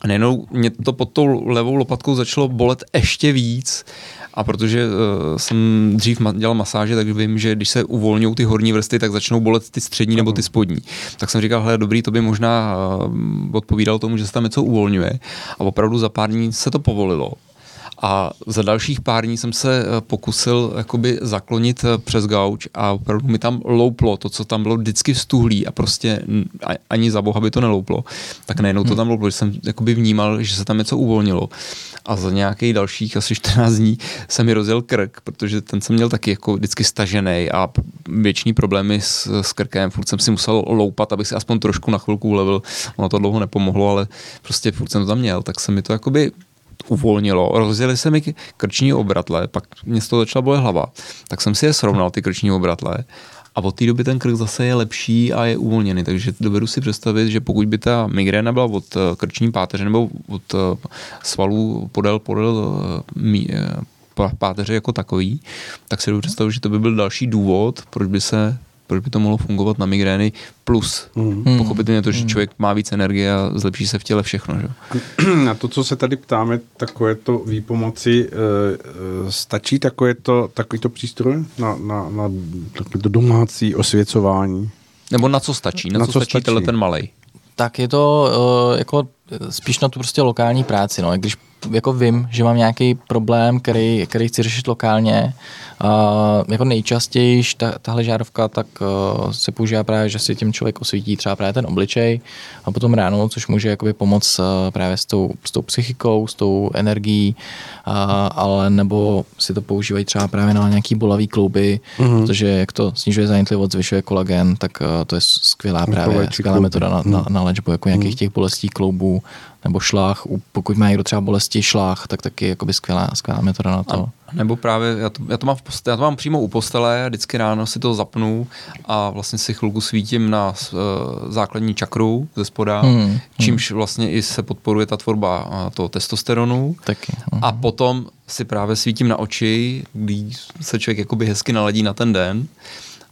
A nejenom mě to pod tou levou lopatkou začalo bolet ještě víc a protože uh, jsem dřív ma- dělal masáže, tak vím, že když se uvolňují ty horní vrsty, tak začnou bolet ty střední nebo ty spodní. Tak jsem říkal, hele, dobrý, to by možná uh, odpovídalo tomu, že se tam něco uvolňuje. A opravdu za pár dní se to povolilo. A za dalších pár dní jsem se eh, pokusil jakoby zaklonit eh, přes gauč a opravdu mi tam louplo to, co tam bylo vždycky vstuhlý a prostě ani za boha by to nelouplo. Tak najednou to hmm. tam louplo, že jsem jakoby vnímal, že se tam něco uvolnilo. A za nějakých dalších asi 14 dní se mi rozjel krk, protože ten jsem měl taky jako vždycky stažený a věční problémy s, s krkem. Furt jsem si musel loupat, abych si aspoň trošku na chvilku ulevil. Ono to dlouho nepomohlo, ale prostě furt jsem to tam měl. Tak se mi to jakoby uvolnilo, rozjeli se mi krční obratle, pak mě z toho začala bolet hlava. Tak jsem si je srovnal, ty krční obratle a od té doby ten krk zase je lepší a je uvolněný, takže dovedu si představit, že pokud by ta migréna byla od eh, krční páteře nebo od eh, svalů podél, podél eh, páteře jako takový, tak si dovedu představit, že to by byl další důvod, proč by se proč by to mohlo fungovat na migrény, plus mm. pochopitelně to, že hmm. člověk má víc energie a zlepší se v těle všechno. Že?
Na to, co se tady ptáme, takové to výpomoci, e, stačí takové to, takový to přístroj na, na, na to domácí osvěcování?
Nebo na co stačí? Na, na co, co stačí, stačí? ten malej?
Tak je to uh, jako spíš na tu prostě lokální práci. No. Když jako vím, že mám nějaký problém, který, který chci řešit lokálně, Uh, jako nejčastěji ta, tahle žárovka tak uh, se používá právě, že si tím člověk osvítí třeba právě ten obličej a potom ráno, což může jakoby pomoct uh, právě s tou, s tou psychikou, s tou energií, uh, ale nebo si to používají třeba právě na nějaký bolavý klouby, mm-hmm. protože jak to snižuje zánětlivost, zvyšuje kolagen, tak uh, to je skvělá právě skvělá metoda na, na, na léčbu jako nějakých mhm. těch bolestí kloubů nebo šlách, pokud má někdo třeba bolesti šlách, tak taky jakoby skvělá, skvělá metoda na to.
A, nebo právě, já to, já, to mám v postele, já to mám přímo u postele, vždycky ráno si to zapnu a vlastně si chvilku svítím na uh, základní čakru ze spoda, hmm, hmm. čímž vlastně i se podporuje ta tvorba uh, toho testosteronu.
Taky.
Uh-huh. A potom si právě svítím na oči, když se člověk jakoby hezky naladí na ten den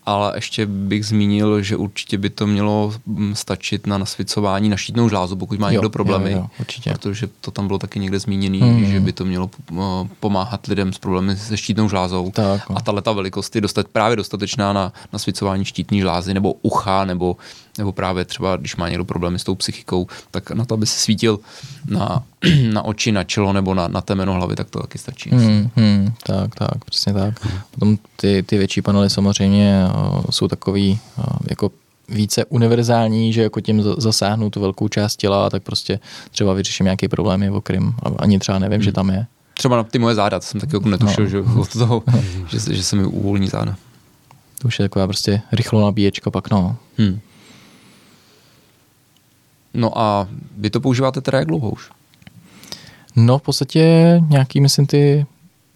ale ještě bych zmínil, že určitě by to mělo mm, stačit na nasvicování na štítnou žlázu, pokud má jo, někdo problémy, jo, jo, určitě. protože to tam bylo taky někde zmíněné, hmm. že by to mělo uh, pomáhat lidem s problémy se štítnou žlázou. Tak, a tahle velikost je dostat, právě dostatečná na nasvicování štítní žlázy nebo ucha nebo nebo právě třeba, když má někdo problémy s tou psychikou, tak na to, aby se svítil na, [clears throat] na oči, na čelo nebo na, na temeno hlavy, tak to taky stačí.
Hmm, hmm, tak, tak, přesně tak. Potom ty, ty větší panely samozřejmě uh, jsou takový uh, jako více univerzální, že jako tím zasáhnu tu velkou část těla, tak prostě třeba vyřeším nějaký problém, o kterým ani třeba nevím, hmm. že tam je.
Třeba na ty moje záda, to jsem taky jako netušil, no. že od toho, že, že se mi uvolní záda.
To už je taková prostě rychlo nabíječka pak, no. Hmm.
No a vy to používáte teda jak dlouho už?
No v podstatě nějaký, myslím ty,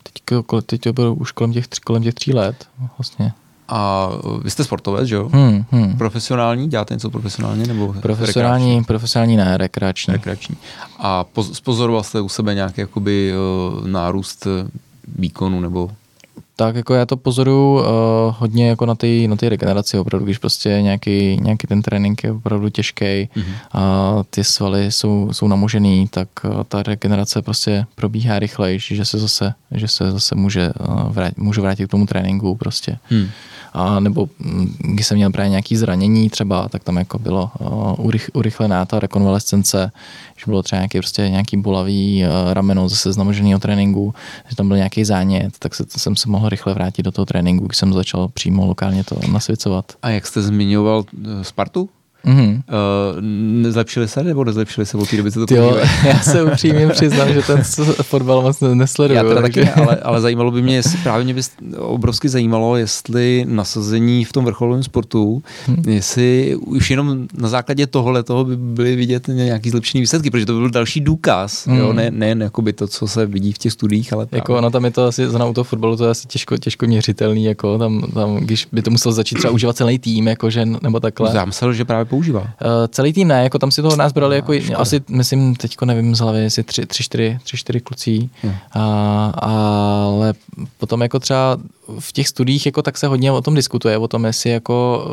teď, teď to bylo už kolem těch, kolem těch tří let vlastně.
A vy jste sportovec, že jo? Hmm, hmm. Profesionální? Děláte něco profesionálně nebo
Profesionální, rekreační? profesionální ne, rekreační.
Rekreační. A pozoroval jste u sebe nějaký jakoby uh, nárůst výkonu nebo
tak jako já to pozoruju uh, hodně jako na té na regeneraci opravdu, když prostě nějaký, nějaký ten trénink je opravdu těžký mm-hmm. a ty svaly jsou, jsou namožený, tak uh, ta regenerace prostě probíhá rychleji, že se zase, že se zase může, uh, vrát, můžu vrátit k tomu tréninku prostě. Mm a nebo mm, když jsem měl právě nějaké zranění třeba, tak tam jako bylo urych, urychlená ta rekonvalescence, že bylo třeba nějaký, prostě nějaký bolavý uh, rameno zase z namoženého tréninku, že tam byl nějaký zánět, tak se, jsem se mohl rychle vrátit do toho tréninku, když jsem začal přímo lokálně to nasvěcovat.
A jak jste zmiňoval uh, Spartu? Mm-hmm. Uh, nezlepšili se nebo nezlepšili se od té doby, co to jo, [laughs]
Já se upřímně přiznám, že ten fotbal moc nesleduju.
Já teda taky ale, ale zajímalo by mě, jestli právě mě by obrovsky zajímalo, jestli nasazení v tom vrcholovém sportu, hmm. jestli už jenom na základě tohohle toho by byly vidět nějaký zlepšený výsledky, protože to by byl další důkaz, hmm. jo, ne, ne jakoby to, co se vidí v těch studiích, ale
právě. Jako, no tam je to asi, za auto fotbalu to je asi těžko, těžko měřitelný, jako tam, tam, když by to musel začít třeba užívat celý tým, jako že, nebo takhle.
Já myslel, že právě používá. Uh,
celý tým ne, jako tam si toho nás brali, jako škoda. asi, myslím, teďko nevím z hlavy, jestli tři, tři, čtyři, tři, čtyři kluci, hmm. a, ale potom jako třeba v těch studiích jako tak se hodně o tom diskutuje, o tom, jestli jako,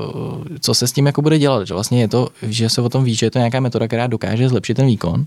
eh, co se s tím jako bude dělat, že vlastně je to, že se o tom ví, že je to nějaká metoda, která dokáže zlepšit ten výkon,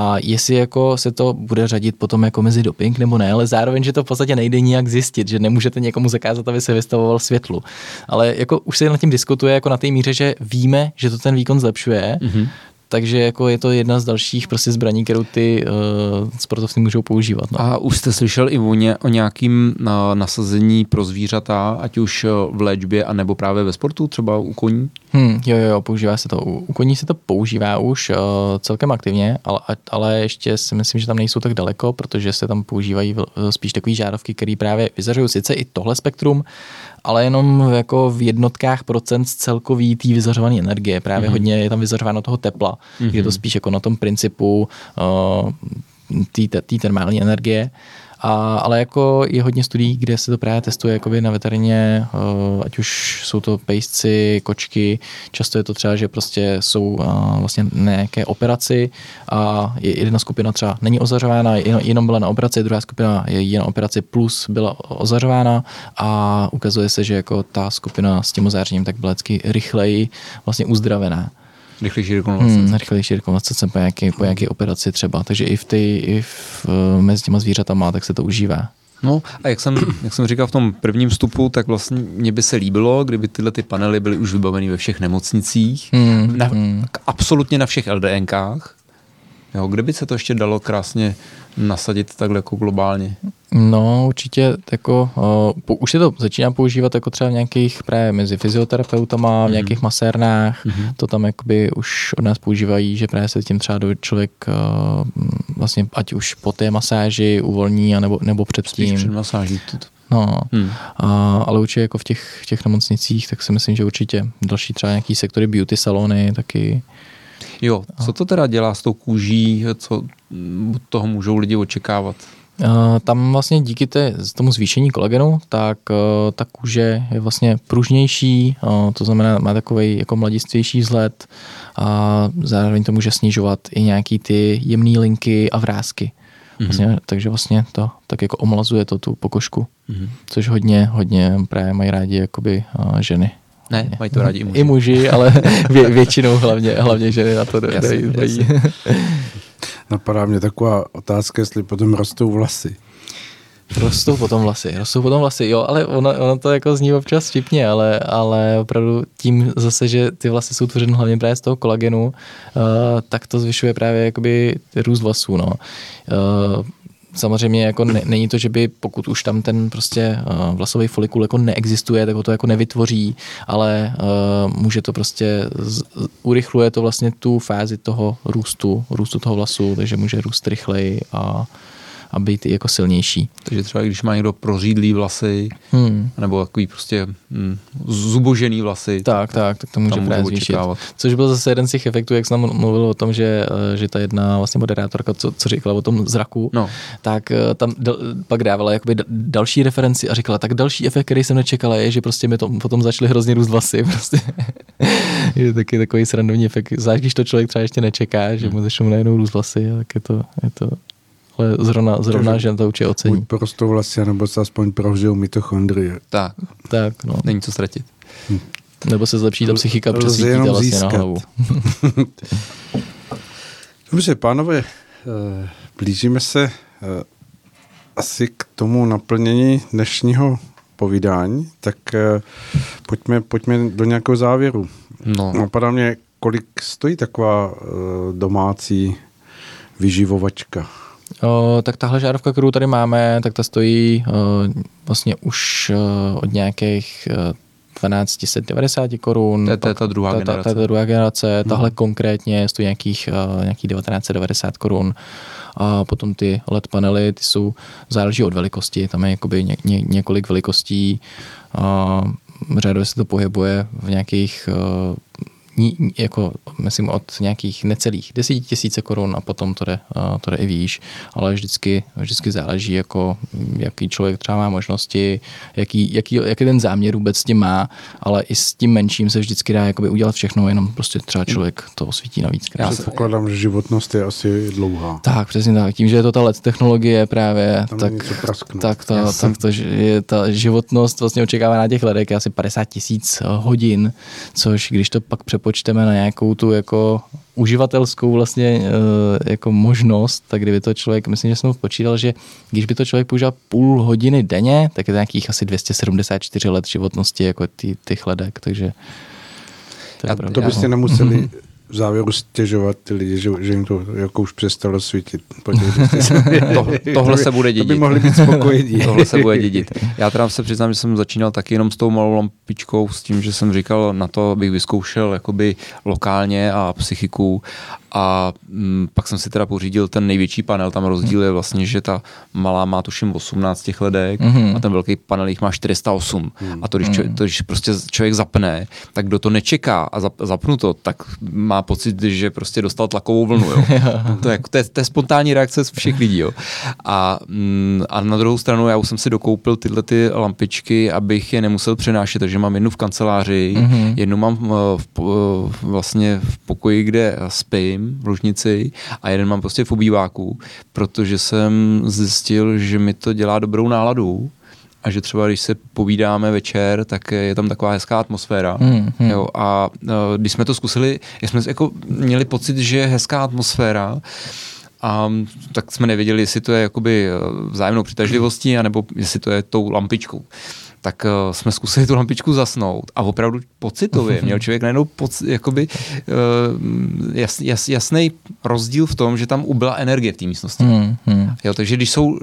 a jestli jako se to bude řadit potom jako mezi doping nebo ne, ale zároveň, že to v podstatě nejde nijak zjistit, že nemůžete někomu zakázat, aby se vystavoval světlu. Ale jako už se nad tím diskutuje jako na té míře, že víme, že to ten výkon zlepšuje, mm-hmm takže jako je to jedna z dalších prostě zbraní, kterou ty uh, sportovci můžou používat. No.
A už jste slyšel i o, ně, o nějakým uh, nasazení pro zvířata, ať už v léčbě, anebo právě ve sportu, třeba u koní?
Hmm, jo, jo, používá se to. U, u koní se to používá už uh, celkem aktivně, ale, ale ještě si myslím, že tam nejsou tak daleko, protože se tam používají spíš takové žárovky, které právě vyzařují sice i tohle spektrum, ale jenom jako v jednotkách procent z celkový té vyzařované energie. Právě mm-hmm. hodně je tam vyzařováno toho tepla. Mm-hmm. Je to spíš jako na tom principu uh, té termální energie. A, ale jako je hodně studií, kde se to právě testuje jakoby na veterině, ať už jsou to pejsci, kočky, často je to třeba, že prostě jsou vlastně nějaké operaci a jedna skupina třeba není ozařována, jenom, byla na operaci, druhá skupina je jen operaci plus byla ozařována a ukazuje se, že jako ta skupina s tím ozářením tak byla vždycky rychleji vlastně uzdravená.
Rychlejší rekonvalescence. Hmm,
rychlejší rekonvalescence po nějaké, po nějaké operaci třeba. Takže i v ty, i v, eh, mezi těma zvířatama, tak se to užívá.
No a jak jsem, jak jsem říkal v tom prvním vstupu, tak vlastně mě by se líbilo, kdyby tyhle ty panely byly už vybaveny ve všech nemocnicích, hmm, na, hmm. absolutně na všech LDNkách, jo, kde by se to ještě dalo krásně nasadit takhle jako globálně?
No, určitě jako, uh, už se to začíná používat jako třeba v nějakých právě mezi fyzioterapeutama, v mhm. nějakých masérnách, mm-hmm. to tam jakoby už od nás používají, že právě se tím třeba do člověk uh, vlastně ať už po té masáži uvolní, anebo, nebo předtím. Spíš
před masáží.
No, hmm. a, ale určitě jako v těch, těch nemocnicích, tak si myslím, že určitě další třeba nějaký sektory beauty salony taky.
Jo, co to teda dělá s tou kůží, co toho můžou lidi očekávat?
Tam vlastně díky té, tomu zvýšení kolagenu, tak ta kůže je vlastně pružnější, to znamená má takový jako mladistvější vzhled a zároveň to může snižovat i nějaký ty jemné linky a vrázky. Mhm. Vlastně, mm-hmm. Takže vlastně to tak jako omlazuje to tu pokožku, mm-hmm. což hodně, hodně právě mají rádi jakoby ženy.
Ne, mají to rádi i muži.
I muži, ale [laughs] vě, většinou hlavně, hlavně ženy na to dají. [laughs]
Napadá mě taková otázka, jestli potom rostou vlasy.
Rostou potom vlasy, rostou potom vlasy, jo, ale ono, ono to jako zní občas vtipně, ale, ale opravdu tím zase, že ty vlasy jsou tvořeny hlavně právě z toho kolagenu, uh, tak to zvyšuje právě jakoby růst vlasů, no. Uh, samozřejmě jako ne, není to, že by pokud už tam ten prostě uh, vlasový folikul jako neexistuje, tak ho to jako nevytvoří, ale uh, může to prostě z, urychluje to vlastně tu fázi toho růstu, růstu toho vlasu, takže může růst rychleji a a být jako silnější.
Takže třeba když má někdo prořídlý vlasy, hmm. nebo takový prostě hm, zubožený vlasy.
Tak, tak, tak to může právě zvýšit. Což byl zase jeden z těch efektů, jak jsem mluvil o tom, že, eh, že ta jedna vlastně moderátorka, co, co říkala o tom zraku, no. tak eh, tam dal, pak dávala jakoby další referenci a říkala, tak další efekt, který jsem nečekala, je, že prostě mi to potom začaly hrozně růst vlasy. [laughs] Prostě. je taky takový srandovní efekt, zvlášť když to člověk třeba ještě nečeká, že mu začnou najednou růst vlasy, tak je to, je to ale zrovna, zrovna že to určitě ocení.
Buď prostě vlastně, nebo se aspoň prožijou mitochondrie.
Tak,
tak no.
Není co ztratit. Hm.
Nebo se zlepší ta psychika, přesvítí vlastně získat. na hlavu. [laughs]
Dobře, pánové, eh, blížíme se eh, asi k tomu naplnění dnešního povídání, tak eh, pojďme, pojďme do nějakého závěru. No. Napadá mě, kolik stojí taková domácí vyživovačka?
O, tak tahle žárovka, kterou tady máme, tak ta stojí o, vlastně už o, od nějakých 1290 korun.
To je, to je ta druhá ta, generace.
Ta, ta, ta druhá generace. Hmm. Tahle konkrétně stojí nějakých, uh, nějakých 1990 korun. A potom ty LED panely, ty jsou, záleží od velikosti, tam je jakoby ně, ně, několik velikostí. Uh, řadově se to pohybuje v nějakých uh, jako, myslím, od nějakých necelých desíti tisíce korun a potom to jde, to jde i výš, ale vždycky, vždycky záleží, jako, jaký člověk třeba má možnosti, jaký, jaký, jaký ten záměr vůbec s tím má, ale i s tím menším se vždycky dá jakoby udělat všechno, jenom prostě třeba člověk to osvítí navíc.
Já se pokládám, že životnost je asi dlouhá.
Tak, přesně tak. Tím, že je to ta LED technologie právě, Tam tak, tak, ta, tak to, je ta životnost vlastně očekává na těch ledek asi 50 tisíc hodin, což když to pak přepo přepočteme na nějakou tu jako uživatelskou vlastně eh, jako možnost, tak kdyby to člověk, myslím, že jsem počítal, že když by to člověk používal půl hodiny denně, tak je to nějakých asi 274 let životnosti jako ty, ty chledek, takže
to, Já, to byste nemuseli v závěru stěžovat ty lidi, že, že jim to jako už přestalo svítit. [laughs]
to, tohle se bude dědit.
To by mohli být spokojení. [laughs]
tohle se bude dědit. Já teda se přiznám, že jsem začínal taky jenom s tou malou lampičkou, s tím, že jsem říkal na to, abych vyzkoušel jakoby lokálně a psychiku a m, pak jsem si teda pořídil ten největší panel, tam rozdíl je vlastně, že ta malá má tuším 18 těch ledek mm-hmm. a ten velký panel jich má 408. Mm. A to když, člověk, to, když prostě člověk zapne, tak kdo to nečeká a zap, zapnu to, tak má pocit, že prostě dostal tlakovou vlnu. Jo. [laughs] to, je, to, je, to je spontánní reakce z všech lidí. Jo. A, m, a na druhou stranu já už jsem si dokoupil tyhle ty lampičky, abych je nemusel přenášet, takže mám jednu v kanceláři, mm-hmm. jednu mám v, v, vlastně v pokoji, kde spím, v ložnici a jeden mám prostě v obýváku, protože jsem zjistil, že mi to dělá dobrou náladu a že třeba když se povídáme večer, tak je tam taková hezká atmosféra. Hmm, hmm. Jo, a uh, když jsme to zkusili, jsme jako měli pocit, že je hezká atmosféra, a tak jsme nevěděli, jestli to je jakoby vzájemnou přitažlivostí, anebo jestli to je tou lampičkou tak uh, jsme zkusili tu lampičku zasnout a opravdu pocitově měl člověk najednou poc, jakoby, uh, jas, jas, jasný rozdíl v tom, že tam ubyla energie v té místnosti. Hmm, hmm. Jo, takže když jsou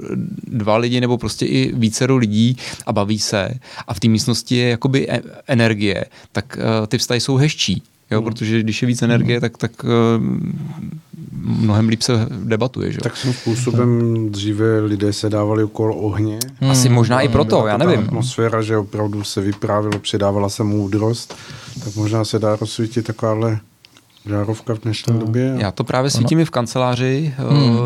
dva lidi nebo prostě i více lidí a baví se a v té místnosti je jakoby e- energie, tak uh, ty vztahy jsou hezčí. Jo, hmm. protože když je víc energie, hmm. tak, tak uh, mnohem líp se debatuje. Že?
Tak svým způsobem dříve lidé se dávali okolo ohně.
Hmm. Asi možná i proto, já nevím.
atmosféra, že opravdu se vyprávilo, předávala se moudrost, tak možná se dá rozsvítit takováhle žárovka v dnešní no. době.
Já to právě svítím i v kanceláři, hmm. uh,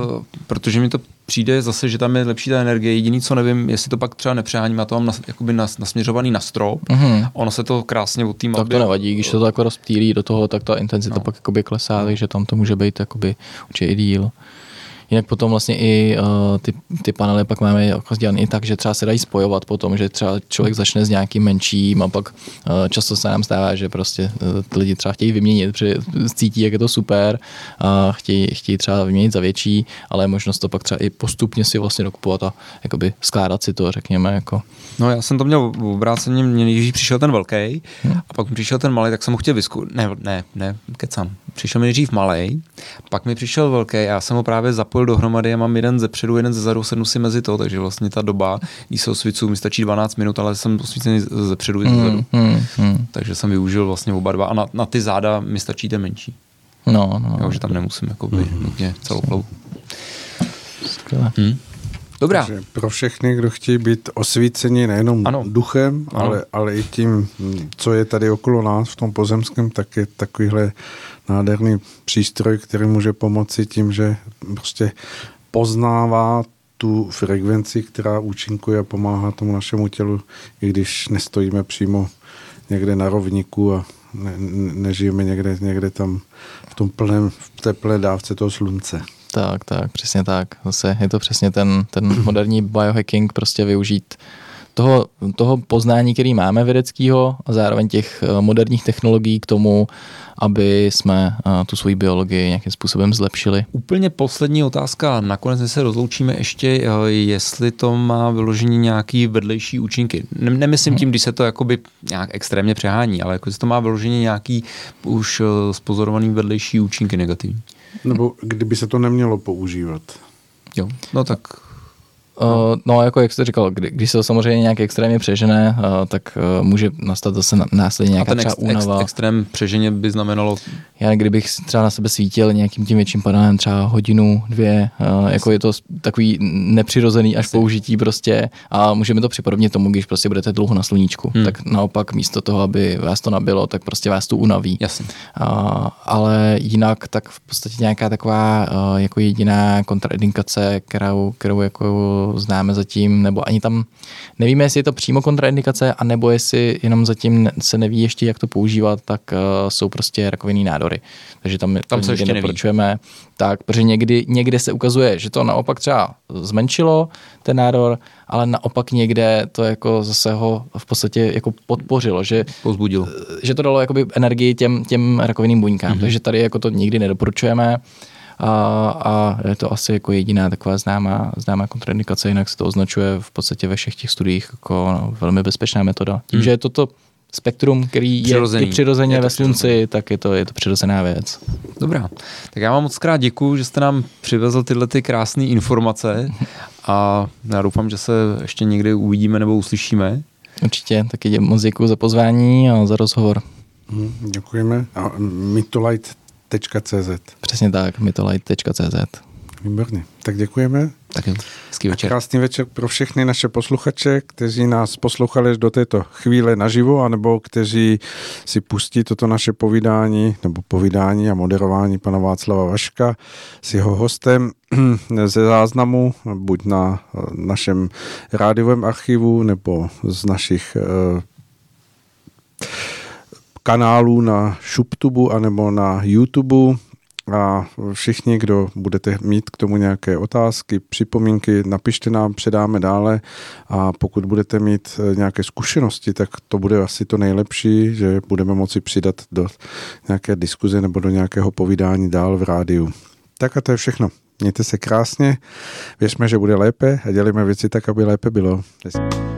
protože mi to přijde zase, že tam je lepší ta energie. Jediný, co nevím, jestli to pak třeba nepřeháním, já to mám nas, jakoby nas, nasměřovaný na strop. Mm-hmm. Ono se to krásně od
Tak to nevadí, když to jako rozptýlí do toho, tak ta intenzita no. pak jakoby klesá, takže tam to může být jakoby určitě i díl. Jinak potom vlastně i uh, ty, ty panely pak máme jako i tak, že třeba se dají spojovat potom, že třeba člověk začne s nějakým menším a pak uh, často se nám stává, že prostě uh, ty lidi třeba chtějí vyměnit, protože cítí, jak je to super a chtějí, chtějí třeba vyměnit za větší, ale je možnost to pak třeba i postupně si vlastně dokupovat a jakoby skládat si to, řekněme. Jako.
No já jsem to měl v obráceně, mě nejdřív přišel ten velký hmm. a pak mi přišel ten malý, tak jsem ho chtěl vyzkoušet. Ne, ne, ne, kecám. Přišel mi nejdřív malý, pak mi přišel velký a já jsem ho právě zapojil dohromady a mám jeden ze předu, jeden ze zadu, sednu si mezi to, takže vlastně ta doba, když se osvícu, mi stačí 12 minut, ale jsem osvícený ze předu i ze zadu. Hmm, hmm. Takže jsem využil vlastně oba dva a na, na ty záda mi stačí ten menší.
No, no.
Jo, že tam nemusím jako by hmm. nutně celou hlavu. Hmm. Dobrá. Takže
pro všechny, kdo chtějí být osvíceni nejenom ano. duchem, ano. Ale, ale i tím, co je tady okolo nás v tom pozemském, tak je takovýhle nádherný přístroj, který může pomoci tím, že prostě poznává tu frekvenci, která účinkuje a pomáhá tomu našemu tělu, i když nestojíme přímo někde na rovníku a ne, nežijeme někde, někde tam v tom plném, v teplé dávce toho slunce.
Tak, tak, přesně tak. Zase je to přesně ten, ten [clears throat] moderní biohacking, prostě využít toho, toho poznání, který máme vědeckého a zároveň těch eh, moderních technologií k tomu, aby jsme eh, tu svoji biologii nějakým způsobem zlepšili.
Úplně poslední otázka. Nakonec se rozloučíme ještě, eh, jestli to má vyložení nějaký vedlejší účinky. Nemyslím tím, když se to jakoby nějak extrémně přehání, ale jako jestli to má vyložení nějaký už spozorovaný vedlejší účinky negativní.
Nebo kdyby se to nemělo používat.
Jo, no tak
Uh, no, jako jak jste říkal, kdy, když se to samozřejmě nějak extrémně přežené, uh, tak uh, může nastat zase následně nějaká třeba ex, únava.
Ex, extrém přeženě by znamenalo?
Já kdybych třeba na sebe svítil nějakým tím větším panelem třeba hodinu, dvě, uh, jako je to takový nepřirozený až Jasně. použití prostě a můžeme to připodobnit tomu, když prostě budete dlouho na sluníčku, hmm. tak naopak místo toho, aby vás to nabilo, tak prostě vás tu unaví.
Jasně.
Uh, ale jinak tak v podstatě nějaká taková uh, jako jediná kontraindikace, kterou, kterou jako známe zatím, nebo ani tam nevíme, jestli je to přímo kontraindikace, anebo jestli jenom zatím se neví ještě, jak to používat, tak uh, jsou prostě rakovinný nádory. Takže tam,
tam se ještě
nedoporučujeme. Tak, protože někdy, někde se ukazuje, že to naopak třeba zmenšilo ten nádor, ale naopak někde to jako zase ho v podstatě jako podpořilo, že,
Pozbudil.
že to dalo jakoby energii těm, těm rakovinným buňkám. Mm-hmm. Takže tady jako to nikdy nedoporučujeme a, a je to asi jako jediná taková známá, známá kontraindikace, jinak se to označuje v podstatě ve všech těch studiích jako no, velmi bezpečná metoda. Tím, hmm. že je toto spektrum, který
Přirozený.
je i přirozeně
Je
ve slunci, tak je to, je to přirozená věc.
Dobrá, tak já vám moc krát děkuju, že jste nám přivezl tyhle ty krásné informace a já doufám, že se ještě někdy uvidíme nebo uslyšíme.
Určitě, taky moc děkuji za pozvání a za rozhovor.
Hm, děkujeme. A mitolite.cz
Přesně tak, mitolite.cz.
Výborně. Tak děkujeme.
Tak jo, hezký večer.
Krásný večer pro všechny naše posluchače, kteří nás poslouchali do této chvíle naživo, anebo kteří si pustí toto naše povídání, nebo povídání a moderování pana Václava Vaška s jeho hostem [clears throat] ze záznamu, buď na našem rádiovém archivu, nebo z našich eh, kanálů na ShubTubu anebo na YouTube a všichni, kdo budete mít k tomu nějaké otázky, připomínky, napište nám, předáme dále a pokud budete mít eh, nějaké zkušenosti, tak to bude asi to nejlepší, že budeme moci přidat do nějaké diskuze nebo do nějakého povídání dál v rádiu. Tak a to je všechno. Mějte se krásně, věřme, že bude lépe a dělíme věci tak, aby lépe bylo. Hezky.